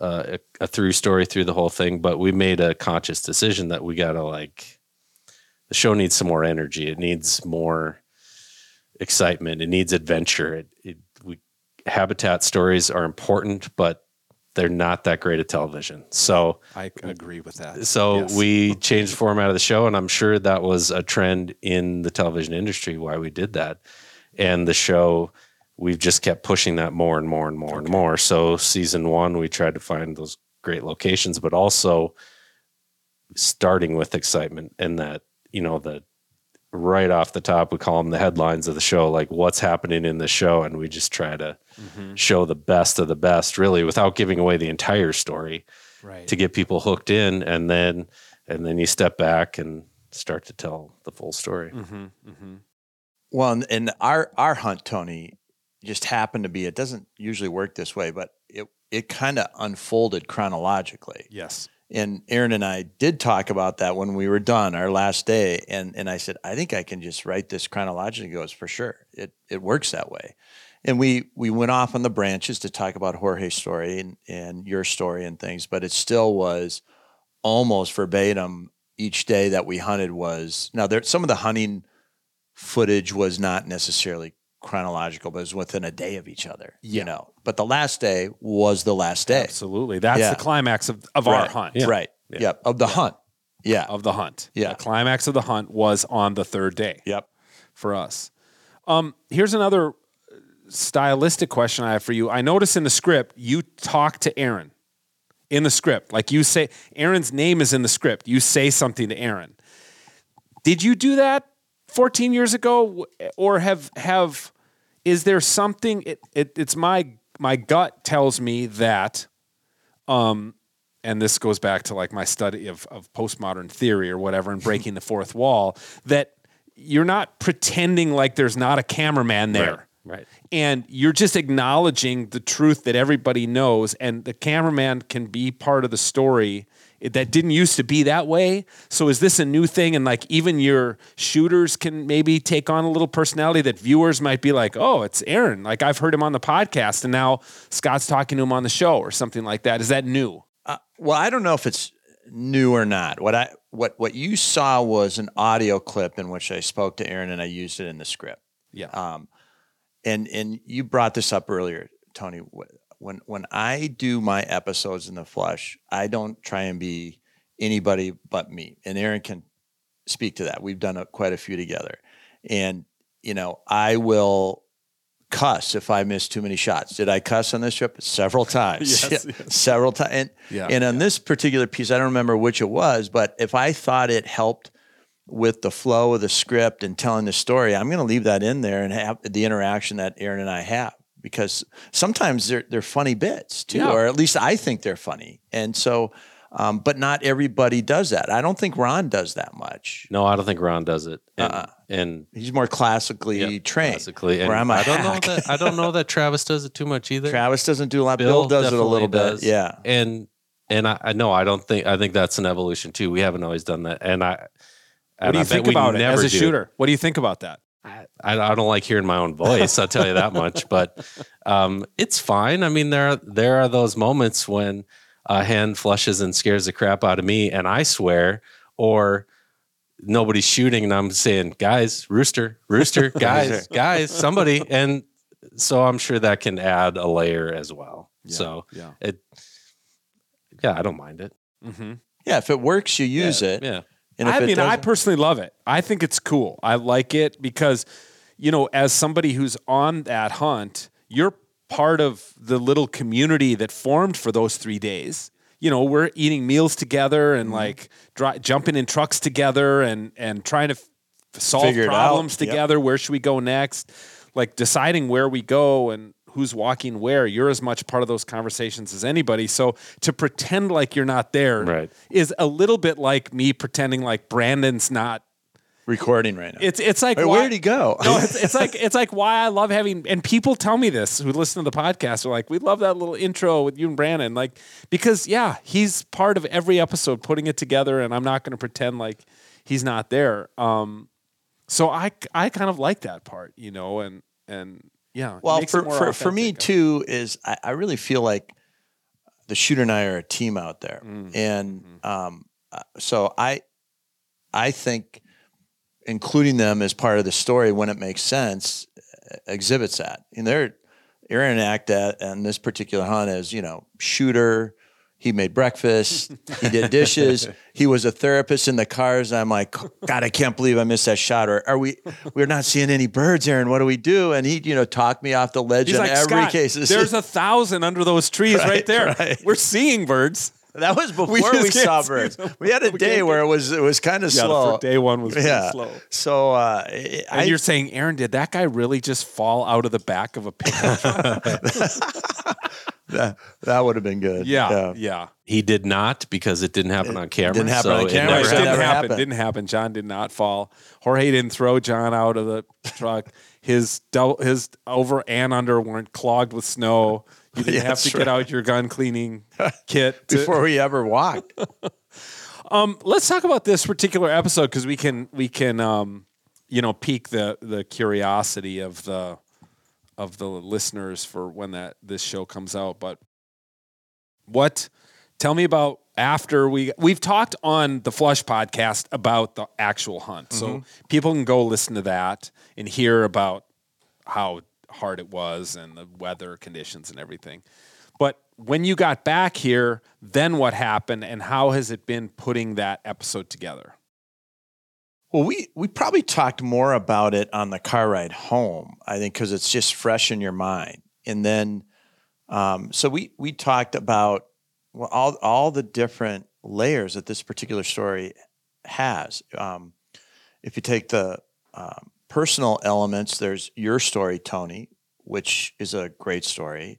uh, a, a through story through the whole thing but we made a conscious decision that we got to like the show needs some more energy it needs more excitement it needs adventure it, it we habitat stories are important but they're not that great at television so i agree with that so Yes. we changed the format of the show, and I'm sure that was a trend in the television industry why we did that. And the show, we've just kept pushing that more and more and more and more. So season one, we tried to find those great locations, but also starting with excitement and that you know the right off the top we call them the headlines of the show like what's happening in the show and we just try to Mm-hmm. show the best of the best really without giving away the entire story right to get people hooked in and then and then you step back and start to tell the full story mm-hmm, mm-hmm. Well, and, and our our hunt, Tony, just happened to be. It doesn't usually work this way, but it it kind of unfolded chronologically. yes And Aaron and I did talk about that when we were done our last day, and and I said I think I can just write this chronologically. He goes for sure. It it works that way. And we we went off on the branches to talk about Jorge's story and and your story and things, but it still was almost verbatim. Each day that we hunted was now there. Some of the hunting footage was not necessarily chronological, but it was within a day of each other. Yeah. You know, but the last day was the last day. absolutely that's Yeah. the climax of, of our Right. hunt Right. Yeah. Yep. Of the hunt. Yeah. of the hunt Yeah. the climax of the hunt was on the third day Yep. for us. Um, here's another stylistic question I have for you. I notice in the script you talk to Aaron in the script. Like you say, Aaron's name is in the script. You say something to Aaron. Did you do that 14 years ago, or have have? Is there something? It, it it's my my gut tells me that, um, and this goes back to like my study of of postmodern theory or whatever, and breaking the fourth wall. That you're not pretending like there's not a cameraman there right and you're just acknowledging the truth that everybody knows and the cameraman can be part of the story It- that didn't used to be that way so is this a new thing and like even your shooters can maybe take on a little personality that viewers might be like oh it's aaron like i've heard him on the podcast and now scott's talking to him on the show or something like that is that new Uh, well, I don't know if it's new or not. What I what what you saw was an audio clip in which I spoke to Aaron and I used it in the script. yeah Um, and and you brought this up earlier, Tony. Wh- When when I do my episodes in the flush, I don't try and be anybody but me. And Aaron can speak to that. We've done a, quite a few together, and you know I will cuss if I miss too many shots. Did I cuss on this trip? Several *laughs* times. Yes, Yeah, *laughs* yes. Several times. And, Yeah, and on this particular piece, I don't remember which it was, but if I thought it helped with the flow of the script and telling the story, I'm going to leave that in there and have the interaction that Aaron and I have because sometimes they're they're funny bits too, Yeah. or at least I think they're funny. And so, um, but not everybody does that. I don't think Ron does that much. No, I don't think Ron does it. And, Uh-uh. and He's more classically yeah, trained. classically, and where I'm a I don't know that I don't know that Travis does it too much either. Travis doesn't do a lot. Bill, does it a little does. bit. Yeah. and and I, I know I don't think I think that's an evolution too. We haven't always done that, and I. What do you bet think about it as a do. shooter? What do you think about that? I, I don't like hearing my own voice. I'll tell you that much. *laughs* But um, it's fine. I mean, there are, there are those moments when a hand flushes and scares the crap out of me, and I swear, or nobody's shooting, and I'm saying, "Guys, rooster, rooster, *laughs* guys, guys, somebody," *laughs* and so I'm sure that can add a layer as well. so yeah. it, yeah, I don't mind it. Mm-hmm. Yeah. If it works, you use yeah, it. Yeah. And I mean, I personally love it. I think it's cool. I like it because, you know, as somebody who's on that hunt, you're part of the little community that formed for those three days. You know, we're eating meals together Mm-hmm. and like dri- jumping in trucks together and and trying to f- solve Figure problems Yep. together. Where should we go next? Like deciding where we go and who's walking where. You're as much part of those conversations as anybody. So to pretend like you're not there Right. is a little bit like me pretending like Brandon's not. Recording right now. It's it's like Wait, why- where'd he go? No, *laughs* it's, it's like it's like why I love having and people tell me this who listen to the podcast are like we love that little intro with you and Brandon like because yeah he's part of every episode putting it together and I'm not going to pretend like he's not there. Um, so I I kind of like that part you know and and yeah well, for, for, for me too, is I, I really feel like the shooter and I are a team out there. Mm. And um, uh, so I, I think including them as part of the story when it makes sense uh, exhibits that. And they're Aaron act at on this particular hunt as you know shooter. He made breakfast. he did dishes. *laughs* He was a therapist in the cars. I'm like, God, I can't believe I missed that shot. Or are we? We're not seeing any birds, Aaron. What do we do? And he, you know, talked me off the ledge He's on like every Scott, case. *laughs* there's a thousand under those trees right, Right, there. right. We're seeing birds. That was before we we, saw birds. We had a We day where it was it was kind of Yeah, slow. day one was yeah. slow. So uh, I, And you're saying, Aaron, did that guy really just fall out of the back of a pickup? *laughs* *laughs* that, that would have been good. yeah, yeah. He did not because it didn't happen on camera. didn't happen so on it camera. Right, never Never didn't never happen. Didn't happen. John did not fall. Jorge didn't throw John out of the truck. His double, his over and under weren't clogged with snow. You didn't *laughs* Yeah, have to that's get right. out your gun cleaning *laughs* kit. to- Before we ever walked. *laughs* Um, let's talk about this particular episode because we can we can um, you know pique the the curiosity of the of the listeners for when that this show comes out. But what? Tell me about after we we've talked on the Flush podcast about the actual hunt, so people can go listen to that and hear about how hard it was and the weather conditions and everything. But when you got back here, then what happened and how has it been putting that episode together? Well, we we probably talked more about it on the car ride home. I think because it's just fresh in your mind. And then, um, so we we talked about well, all all the different layers that this particular story has. Um, if you take the um, personal elements, there's your story, Tony, which is a great story.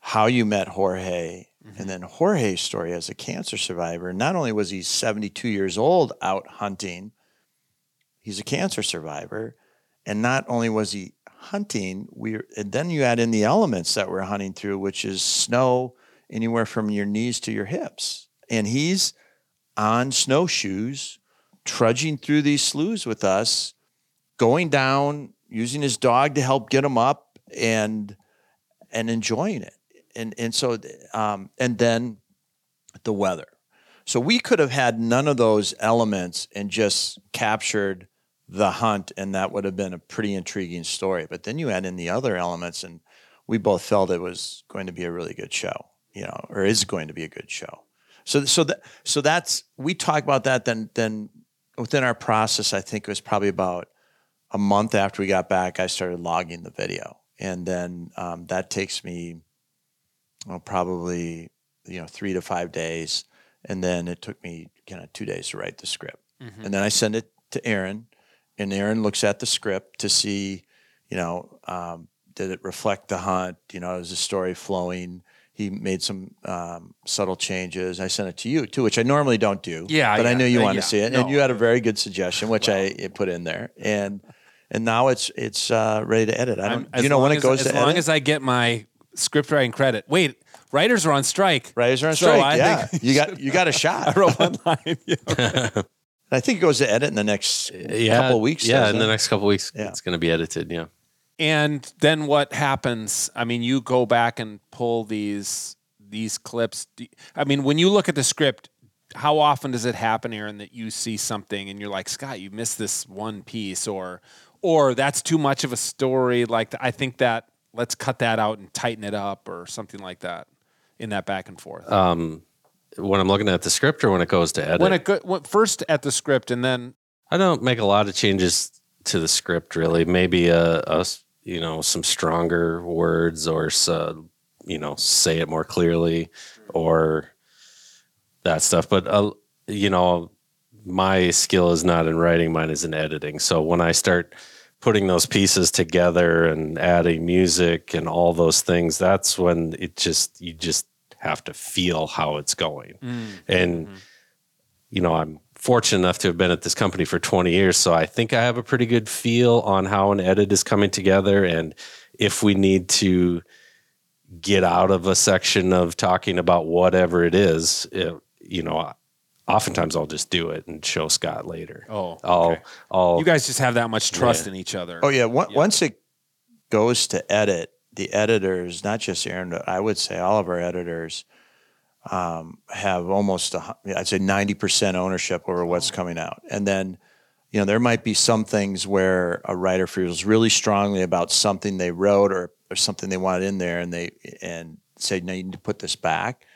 How you met Jorge, and mm-hmm. then Jorge's story as a cancer survivor. Not only was he 72 years old out hunting, he's a cancer survivor. And not only was he hunting, we and then you add in the elements that we're hunting through, which is snow anywhere from your knees to your hips. And he's on snowshoes, trudging through these sloughs with us, going down, using his dog to help get him up and and enjoying it. And and so um, and then the weather. So we could have had none of those elements and just captured the hunt, and that would have been a pretty intriguing story. But then you add in the other elements, and we both felt it was going to be a really good show, you know, or is going to be a good show. So so that so that's we talked about that. Then then within our process, I think it was probably about a month after we got back, I started logging the video, and then um, that takes me well, probably you know three to five days, and then it took me kind of two days to write the script, Mhm. and then I send it to Aaron, and Aaron looks at the script to see, you know, um, did it reflect the hunt? You know, is the story flowing? He made some um, subtle changes. I sent it to you too, which I normally don't do. Yeah, but I knew you uh, want yeah. to see it, No. and you had a very good suggestion, which I put in there, and and now it's it's uh, ready to edit. I I'm- don't. Do as you know long when as, it goes as to long edit? as I get my script writing credit. Wait, writers are on strike. Writers are on So strike. I yeah, think- you got *laughs* you got a shot. I wrote one line. Yeah. *laughs* I think it goes to edit in the next yeah, couple of weeks. Yeah, doesn't in the next couple of weeks, Yeah. it's going to be edited. Yeah. And then what happens? I mean, you go back and pull these these clips. I mean, when you look at the script, how often does it happen, Aaron, that you see something and you're like, Scott, you missed this one piece, or or that's too much of a story. Like I think that let's cut that out and tighten it up, or something like that. In that back and forth. Um, when I'm looking at the script or when it goes to edit, when it go, when, first at the script and then I don't make a lot of changes to the script really. Maybe a, a you know some stronger words or so, you know say it more clearly or that stuff. But uh, you know my skill is not in writing; mine is in editing. So when I start putting those pieces together and adding music and all those things, that's when it just you just have to feel how it's going. Mm. And mm-hmm. you know i'm fortunate enough to have been at this company for 20 years so i think i have a pretty good feel on how an edit is coming together. And if we need to get out of a section of talking about whatever it is it, you know oftentimes i'll just do it and show scott later oh, i'll okay. i'll you guys just have that much trust Yeah. in each other. Oh yeah. One, Yeah. Once it goes to edit, the editors, not just Aaron, but I would say all of our editors, um, have almost a, hu- I'd say ninety percent ownership over what's coming out. And then, you know, there might be some things where a writer feels really strongly about something they wrote or or something they wanted in there, and they and say, no, you need to put this back.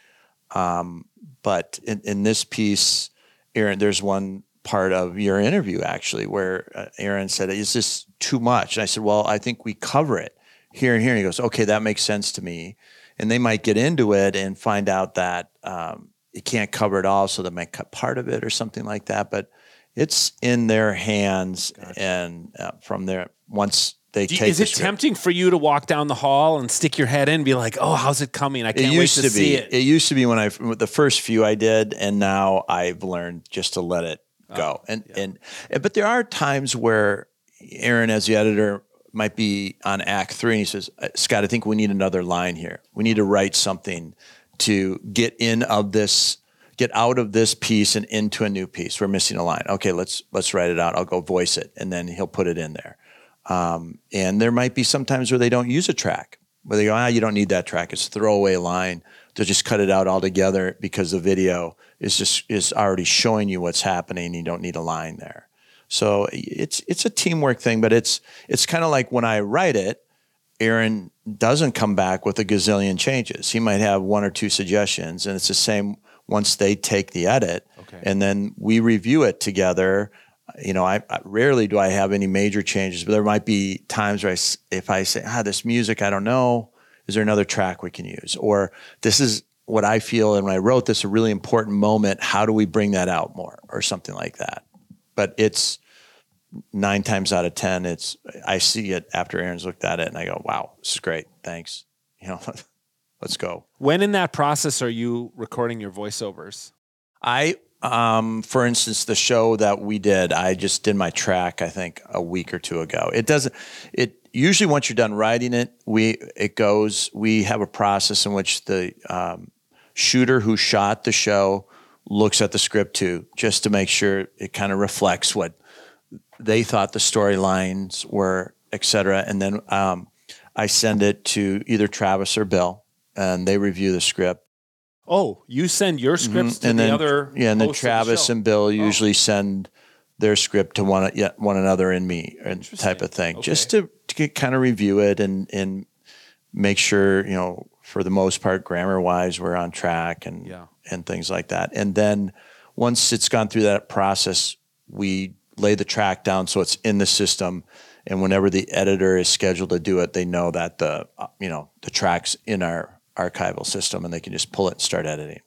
Um, but in, in this piece, Aaron, there's one part of your interview actually where uh, Aaron said, "Is this too much?" And I said, "Well, I think we cover it here and here." And he goes, "Okay, that makes sense to me." And they might get into it and find out that um, you can't cover it all, so they might cut part of it or something like that. But it's in their hands, and uh, from there, once they Do take, is the it script- tempting for you to walk down the hall and stick your head in and be like, "Oh, how's it coming? I can't wait used to, to, see be. it." It used to be when I the first few I did, and now I've learned just to let it go. and and and- but there are times where Aaron, as the editor, might be on Act Three, and he says, "Uh, "Scott, I think we need another line here. We need to write something to get in of this." Get out of this piece and into a new piece. We're missing a line. Okay, let's let's write it out. I'll go voice it, and then he'll put it in there. Um, and there might be some times where they don't use a track, where they go, ah, you don't need that track. It's a throwaway line. They'll just cut it out altogether because the video is just is already showing you what's happening. You don't need a line there. So it's it's a teamwork thing, but it's it's kind of like when I write it, Aaron doesn't come back with a gazillion changes. He might have one or two suggestions, and it's the same once they take the edit, Okay. and then we review it together. You know, I, I rarely do I have any major changes, but there might be times where I, if I say, "Ah, this music, I don't know, is there another track we can use?" Or this is what I feel, and when I wrote this, a really important moment. How do we bring that out more, or something like that? But it's nine times out of ten, it's I see it after Aaron's looked at it, and I go, "Wow, this is great, thanks." *laughs* You know, let's go. When in that process are you recording your voiceovers? I, um, for instance, the show that we did, I just did my track. I think a week or two ago. It doesn't. It usually once you're done writing it, we it goes. We have a process in which the um, shooter who shot the show looks at the script too, just to make sure it kind of reflects what they thought the storylines were, et cetera. And then um, I send it to either Travis or Bill, and they review the script. Oh, you send your scripts Mhm. to and the then, other yeah, and then hosts of the Travis show. and Bill usually send their script to one yeah, one another and me and type of thing, just to, to get, kind of review it and and make sure you know for the most part grammar wise we're on track and Yeah. and things like that. And then once it's gone through that process, we lay the track down so it's in the system, and whenever the editor is scheduled to do it, they know that the uh, you know the tracks in our archival system, and they can just pull it and start editing.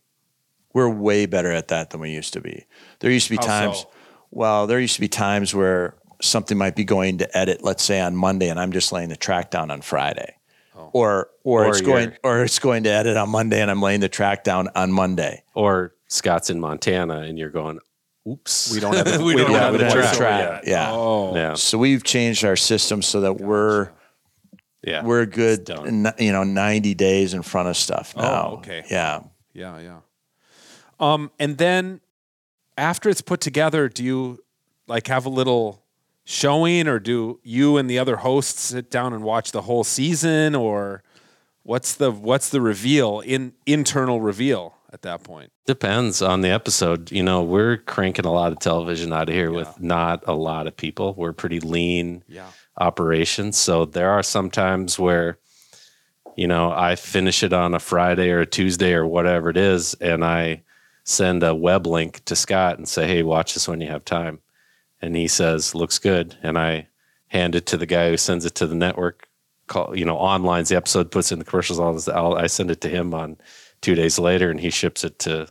We're way better at that than we used to be. There used to be How times. so? Well, there used to be times where something might be going to edit, let's say on Monday, and I'm just laying the track down on Friday. Oh. Or, or, Or it's going, or it's going to edit on Monday, and I'm laying the track down on Monday. Or Scott's in Montana and you're going, oops. *laughs* We don't have *laughs* the- we, we don't, don't have, have the the track. track. Yeah. Oh, Yeah. So we've changed our system so that we're Yeah. we're a good, done. you know, 90 days in front of stuff Oh, now. okay. Yeah. yeah, yeah. Um, and then after it's put together, do you like have a little showing, or do you and the other hosts sit down and watch the whole season, or what's the what's the reveal in internal reveal at that point? Depends on the episode. You know, we're cranking a lot of television out of here with not a lot of people. We're pretty lean Yeah. Operations. So there are some times where, you know, I finish it on a Friday or a Tuesday or whatever it is, and I send a web link to Scott and say, hey, watch this when you have time. And he says, looks good. And I hand it to the guy who sends it to the network, call, you know, onlines the episode, puts in the commercials, all this. I'll, I send it to him on two days later, and he ships it to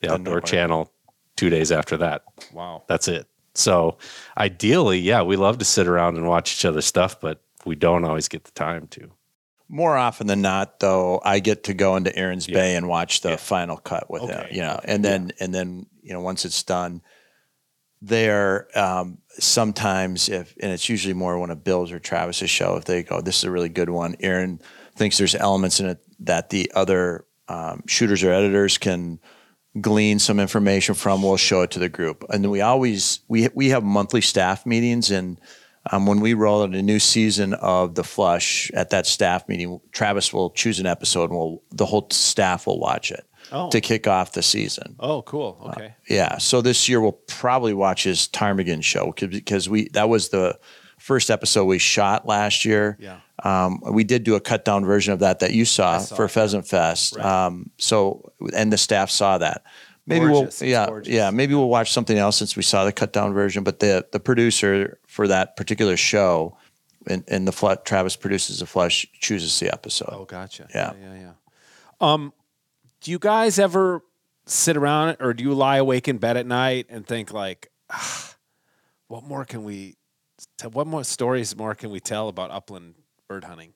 the outdoor network. channel two days after that. Wow. That's it. So ideally, yeah, we love to sit around and watch each other's stuff, but we don't always get the time to. More often than not, though, I get to go into Aaron's Yeah. Bay and watch the Yeah. final cut with him. You know, and then and then you know once it's done, there um, sometimes if and it's usually more when a Bill's or Travis's show if they go this is a really good one. Aaron thinks there's elements in it that the other um, shooters or editors can glean some information from. We'll show it to the group, and then we always we we have monthly staff meetings and. Um, when we roll out a new season of The Flush at that staff meeting, Travis will choose an episode and we'll, the whole staff will watch it Oh. to kick off the season. Oh, cool. Okay. Yeah. So this year we'll probably watch his Ptarmigan show because we that was the first episode we shot last year. Yeah. Um, we did do a cut down version of that that you saw, saw for it, Pheasant Fest. Right. Um, so and the staff saw that. Maybe Gorgeous. we'll yeah yeah maybe we'll watch something else since we saw the cut down version. But the the producer for that particular show, and, and the fle- Travis produces the Flush chooses the episode. Oh, gotcha. Yeah. yeah, yeah. yeah. Um, do you guys ever sit around or do you lie awake in bed at night and think like, ah, what more can we, t- what more stories more can we tell about upland bird hunting?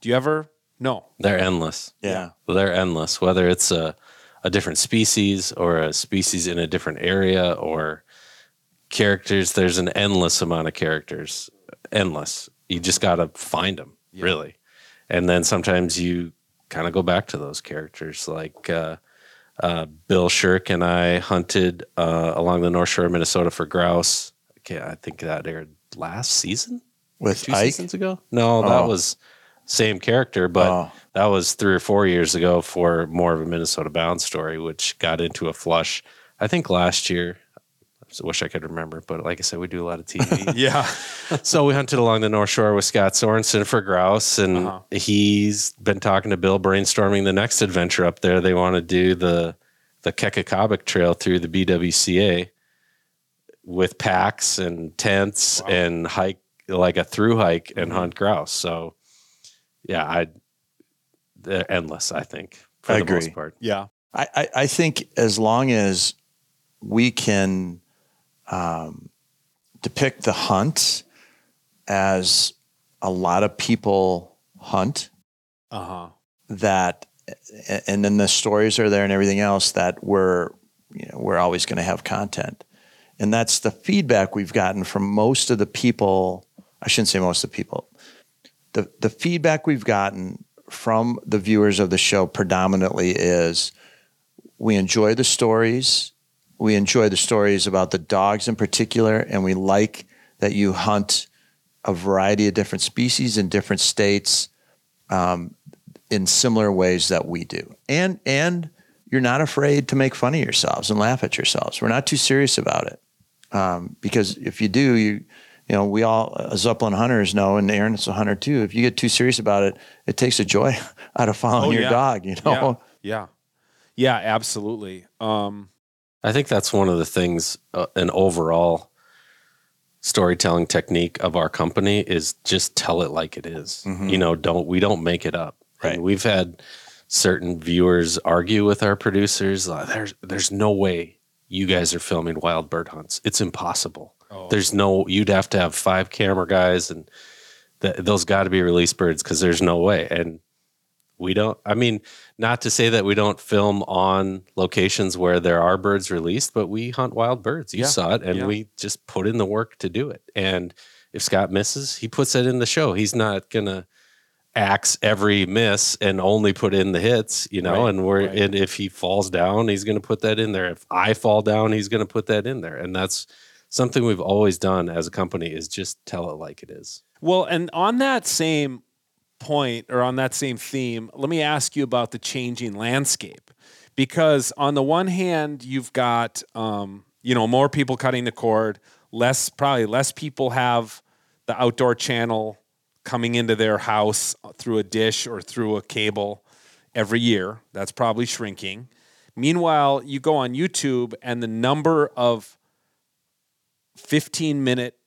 Do you ever? No. They're endless. Yeah. They're endless. Whether it's a, a different species or a species in a different area or characters, there's an endless amount of characters. Endless. You just got to find them, really. And then sometimes you kind of go back to those characters. Like uh, uh, Bill Sherck and I hunted uh, along the North Shore of Minnesota for grouse. Okay, I think that aired last season With two Ike, seasons ago. No, that Oh. was same character, but Oh. that was three or four years ago for more of a Minnesota bound story, which got into a flush. I think last year. I wish I could remember, but like I said, we do a lot of TV. *laughs* *laughs* Yeah. so we hunted along the North Shore with Scott Sorensen for grouse, and Uh-huh. he's been talking to Bill, brainstorming the next adventure up there. They want to do the the Kekekabic Trail through the BWCA with packs and tents Wow. and hike like a through hike and Mhm. hunt grouse. So, yeah, I they're endless. I think for I the most part. Yeah. I, I, I think as long as we can um, depict the hunt as a lot of people hunt, Uh huh. that and then the stories are there and everything else that we're you know we're always going to have content and that's the feedback we've gotten from most of the people i shouldn't say most of the people the the feedback we've gotten from the viewers of the show predominantly is we enjoy the stories we enjoy the stories about the dogs in particular and we like that you hunt a variety of different species in different states um, in similar ways that we do. And and you're not afraid to make fun of yourselves and laugh at yourselves. We're not too serious about it. Um, because if you do, you you know, we all as upland hunters know, and Aaron's a hunter too. If you get too serious about it, it takes the joy *laughs* out of following Oh, your yeah. dog. You know, Yeah. Yeah. Absolutely. Um, I think that's one of the things, uh, an overall storytelling technique of our company is just tell it like it is. Mhm. You know, don't we don't make it up. Right. And we've had certain viewers argue with our producers. like, there's there's no way you guys are filming wild bird hunts. It's impossible. Oh, There's no you'd have to have five camera guys and th- those got to be released birds because there's no way. And we don't. I mean, not to say that we don't film on locations where there are birds released, but we hunt wild birds. You Yeah, saw it, and yeah. we just put in the work to do it. And if Scott misses, he puts it in the show. He's not gonna axe every miss and only put in the hits, you know. Right, and we're right. and if he falls down, he's gonna put that in there. If I fall down, he's gonna put that in there. And that's something we've always done as a company is just tell it like it is. Well, and on that same point or on that same theme, let me ask you about the changing landscape. Because on the one hand, you've got um, you know, more people cutting the cord, less probably less people have the outdoor channel coming into their house through a dish or through a cable every year. That's probably shrinking. Meanwhile, you go on YouTube and the number of 15 minute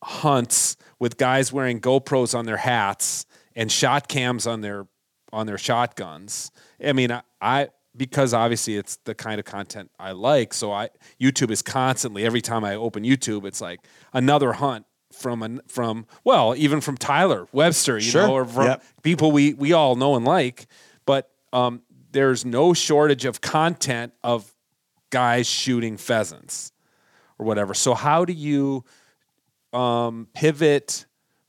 hunts with guys wearing GoPros on their hats and shot cams on their on their shotguns. I mean, I, I because obviously it's the kind of content I like, so I YouTube is constantly every time I open YouTube, it's like another hunt from an from well, even from Tyler Webster, you Sure. know, or from Yep. people we we all know and like, but um, there's no shortage of content of guys shooting pheasants or whatever. So how do you um, pivot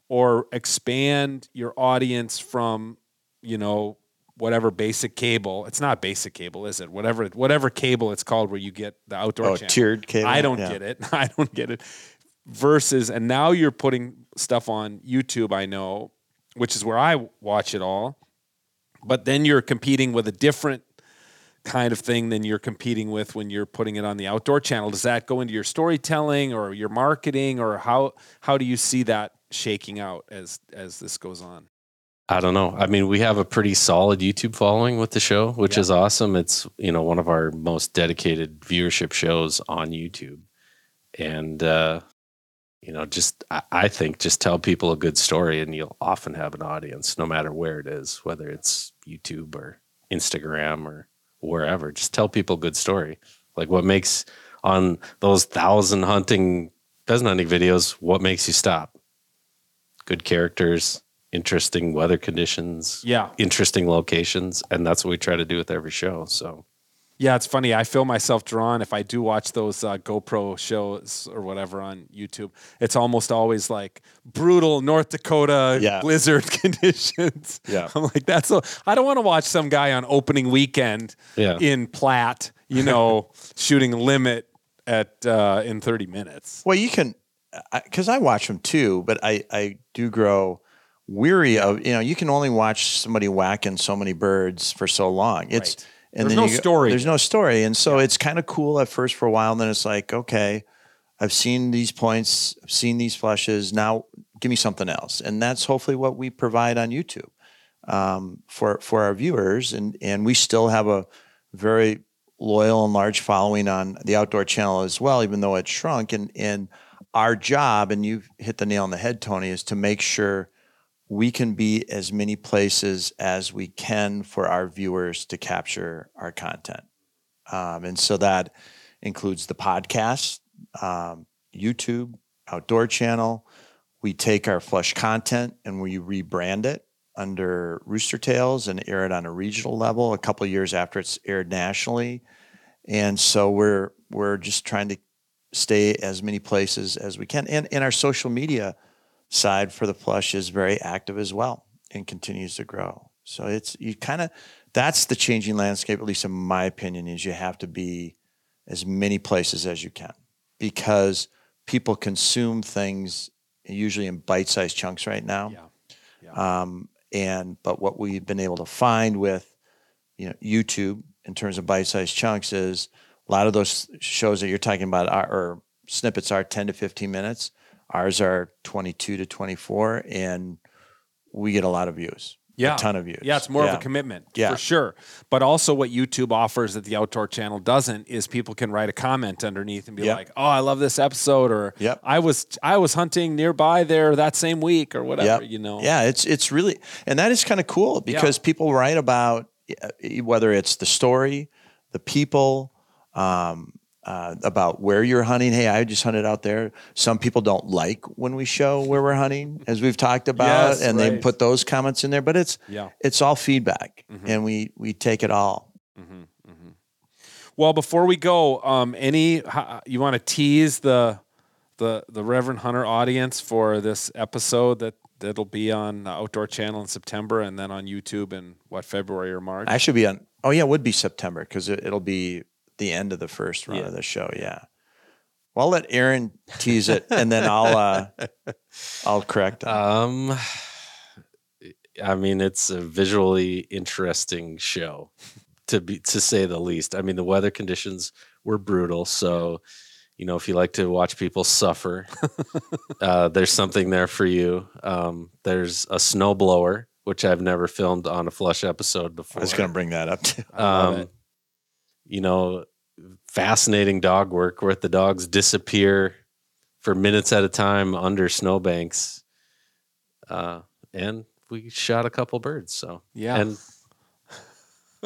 or expand your audience from you know whatever basic cable? It's not basic cable, is it? Whatever whatever cable it's called, where you get the outdoor Oh, channel. tiered cable. I don't Yeah. get it. *laughs* I don't get it. Versus, and now you're putting stuff on YouTube. I know, which is where I watch it all. But then you're competing with a different kind of thing than you're competing with when you're putting it on the outdoor channel. Does that go into your storytelling or your marketing, or how how do you see that shaking out as as this goes on? I don't know. I mean, we have a pretty solid YouTube following with the show, which Yeah. is awesome. It's, you know, one of our most dedicated viewership shows on YouTube. And, uh, you know, just, I, I think just tell people a good story and you'll often have an audience no matter where it is, whether it's YouTube or Instagram or wherever. Just tell people a good story. Like what makes on those thousand hunting pheasant hunting videos, what makes you stop? Good characters, interesting weather conditions, Yeah, interesting locations, and that's what we try to do with every show. So yeah. It's funny. I feel myself drawn if I do watch those uh, GoPro shows or whatever on YouTube. It's almost always like brutal North Dakota Yeah. blizzard *laughs* conditions. Yeah. I'm like, that's. A, I don't want to watch some guy on opening weekend yeah, in Platte, you know, *laughs* shooting limit at uh, in 30 minutes. Well, you can, because I, watch them too, but I, I do grow weary of, you know, you can only watch somebody whacking so many birds for so long. It's, Right. And There's then no go- story There's no story. And so it's kind of cool at first for a while. And then it's like, okay, I've seen these points, I've seen these flushes. Now give me something else. And that's hopefully what we provide on YouTube um, for, for our viewers. And, and we still have a very loyal and large following on the outdoor channel as well, even though it's shrunk. And, and our job, and you've hit the nail on the head, Tony, is to make sure we can be as many places as we can for our viewers to capture our content. Um, and so that includes the podcast, um, YouTube, outdoor channel. We take our flush content and we rebrand it under Rooster Tails and air it on a regional level a couple years after it's aired nationally. And so we're we're just trying to stay as many places as we can. And and our social media side for the Flush is very active as well and continues to grow. So it's you kind of that's the changing landscape, at least in my opinion, is you have to be as many places as you can because people consume things usually in bite-sized chunks right now. Yeah. Um, and but what we've been able to find with you know YouTube in terms of bite-sized chunks is a lot of those shows that you're talking about are or snippets are 10 to 15 minutes. Ours are 22 to 24 and we get a lot of views. Yeah. A ton of views. Yeah, it's more of a commitment Yeah. for sure. But also, what YouTube offers that the Outdoor Channel doesn't is people can write a comment underneath and be Yep. like, "Oh, I love this episode," or Yep. "I was I was hunting nearby there that same week," or whatever. Yep. You know. Yeah, it's it's really and that is kind of cool because people write about uh, whether it's the story, the people, um, uh, about where you're hunting. Hey, I just hunted out there. Some people don't like when we show where we're hunting, as we've talked about, Yes, and they put those comments in there. But it's Yeah. it's all feedback, Mhm. and we we take it all. hmm hmm Well, before we go, um, any you want to tease the the the Reverend Hunter audience for this episode that that'll be on the Outdoor Channel in September and then on YouTube in what February or March? I should be on. Oh yeah, it would be September because it, it'll be the end of the first run Yeah. of the show. Yeah. Well, I'll let Aaron tease it, and then I'll uh, *laughs* I'll correct. him. Um, I mean, it's a visually interesting show, to be to say the least. I mean, the weather conditions were brutal, so you know if you like to watch people suffer, uh, there's something there for you. Um, there's a snowblower, which I've never filmed on a flush episode before. I was going to bring that up too. Um, you know, fascinating dog work where the dogs disappear for minutes at a time under snowbanks. Uh, and we shot a couple birds. So Yeah. and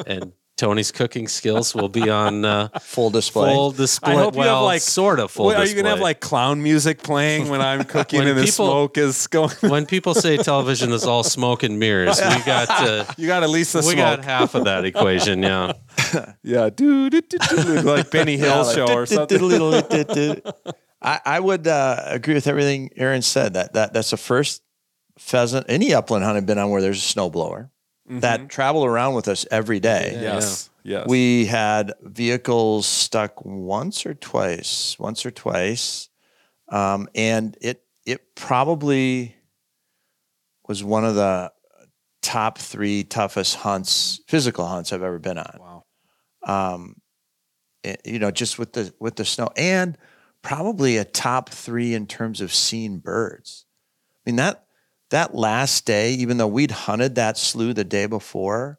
and Tony's cooking skills will be on uh, *laughs* Full display. full display. I hope you have, like- sort of full. Display. Wait, are you gonna have like clown music playing when I'm *laughs* cooking When and the people- smoke is going? when people say television is all smoke and mirrors? We got uh, *laughs* you got at least the we smoke. got half of that equation. Yeah. yeah, do, do, do, do, like Benny Hill Yeah, like show or something. I, I would uh, agree with everything Aaron said. That that that's the first pheasant any upland hunt I've been on where there's a snowblower that travel around with us every day. Mm-hmm. Yes, yes. We had vehicles stuck once or twice, once or twice, um, and it it probably was one of the top three toughest hunts, physical hunts I've ever been on wow. um, eh, you know, just with the with the snow, and probably a top three in terms of seeing birds. I mean that that last day, even though we'd hunted that slough the day before,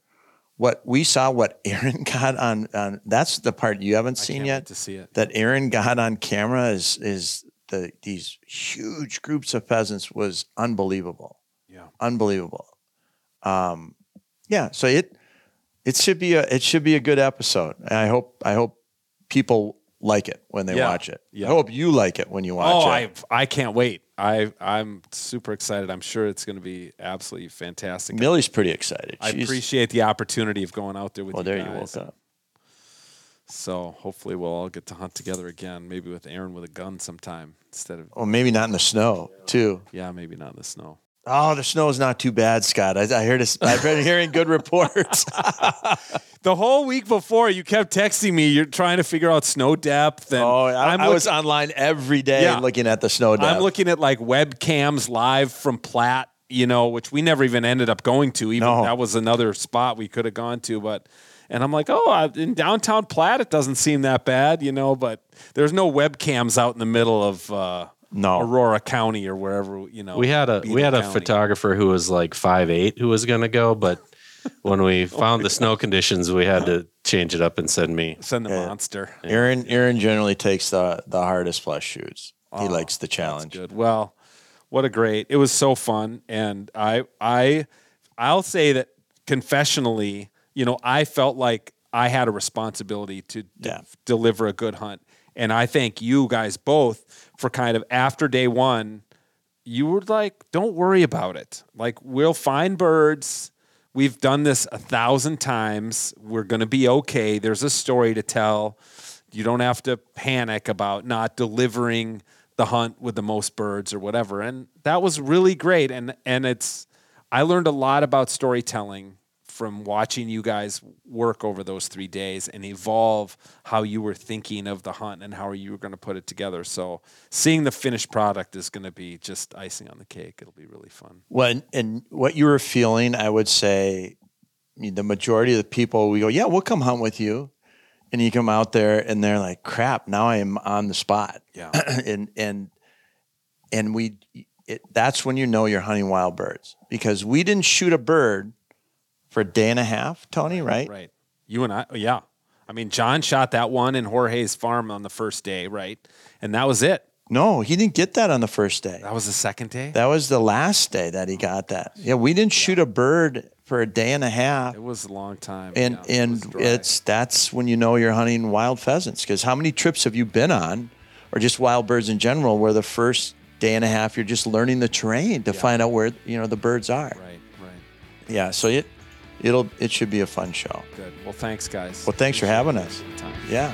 what we saw, what *laughs* Aaron got on on that's the part you haven't seen yet. to see it. That Aaron got on camera is is the these huge groups of pheasants was unbelievable Yeah. unbelievable. Um, yeah, so it it should be a it should be a good episode. And I hope I hope people like it when they Yeah, watch it. yeah. I hope you like it when you watch Oh, it. I I can't wait. I I'm super excited. I'm sure it's going to be absolutely fantastic. Millie's pretty excited. I She's- appreciate the opportunity of going out there with Well, you there you guys. woke up. So hopefully we'll all get to hunt together again. Maybe with Aaron with a gun sometime instead of Well, maybe not in the snow too. yeah, maybe not in the snow. Oh, the snow is not too bad, Scott. I, I heard. This, I've been hearing good reports. *laughs* The whole week before, you kept texting me. You're trying to figure out snow depth, and oh, I, I'm I was online every day Yeah. looking at the snow depth. I'm looking at like webcams live from Platte, you know, which we never even ended up going to. Even No. that was another spot we could have gone to, but and I'm like, oh, in downtown Platte, it doesn't seem that bad, you know. But there's no webcams out in the middle of uh, no. Aurora County or wherever, you know. we had a we had a County. photographer who was like five eight who was gonna go, but *laughs* when we oh found the snow conditions, we had to change it up and send me. Send the Yeah. monster. Aaron Aaron generally takes the the hardest Flush shoots. he Oh, likes the That's challenge. good. Well, what a great! It was so fun, and I, I, I'll say that confessionally, you know, I felt like I had a responsibility to de- Yeah. deliver a good hunt, and I thank you guys both for kind of after day one, you were like, "Don't worry about it. Like, we'll find birds." We've done this a thousand times. We're going to be okay. There's a story to tell. You don't have to panic about not delivering the hunt with the most birds or whatever. And that was really great. And and it's I learned a lot about storytelling from watching you guys work over those three days and evolve how you were thinking of the hunt and how you were going to put it together. So seeing the finished product is going to be just icing on the cake. It'll be really fun. Well, and, and what you were feeling, I would say, I mean, the majority of the people we go, yeah, we'll come hunt with you, and you come out there and they're like, crap, now I am on the spot, Yeah. *clears throat* and and and we, it, that's when you know you're hunting wild birds because we didn't shoot a bird for a day and a half, Tony, right? Right. You and I, yeah. I mean, John shot that one in Jorge's farm on the first day, right? And that was it. No, he didn't get that on the first day. That was the second day. That was the last day that he oh, got that. Yeah, we didn't shoot a bird for a day and a half. it was a long time. And yeah, and dry. it's that's when you know you're hunting wild pheasants because how many trips have you been on, or just wild birds in general, where the first day and a half you're just learning the terrain to find out where you know the birds are. right, right. Yeah, so it it'll it should be a fun show. Good. Well, thanks, guys. Well, thanks for having us. Time. Yeah.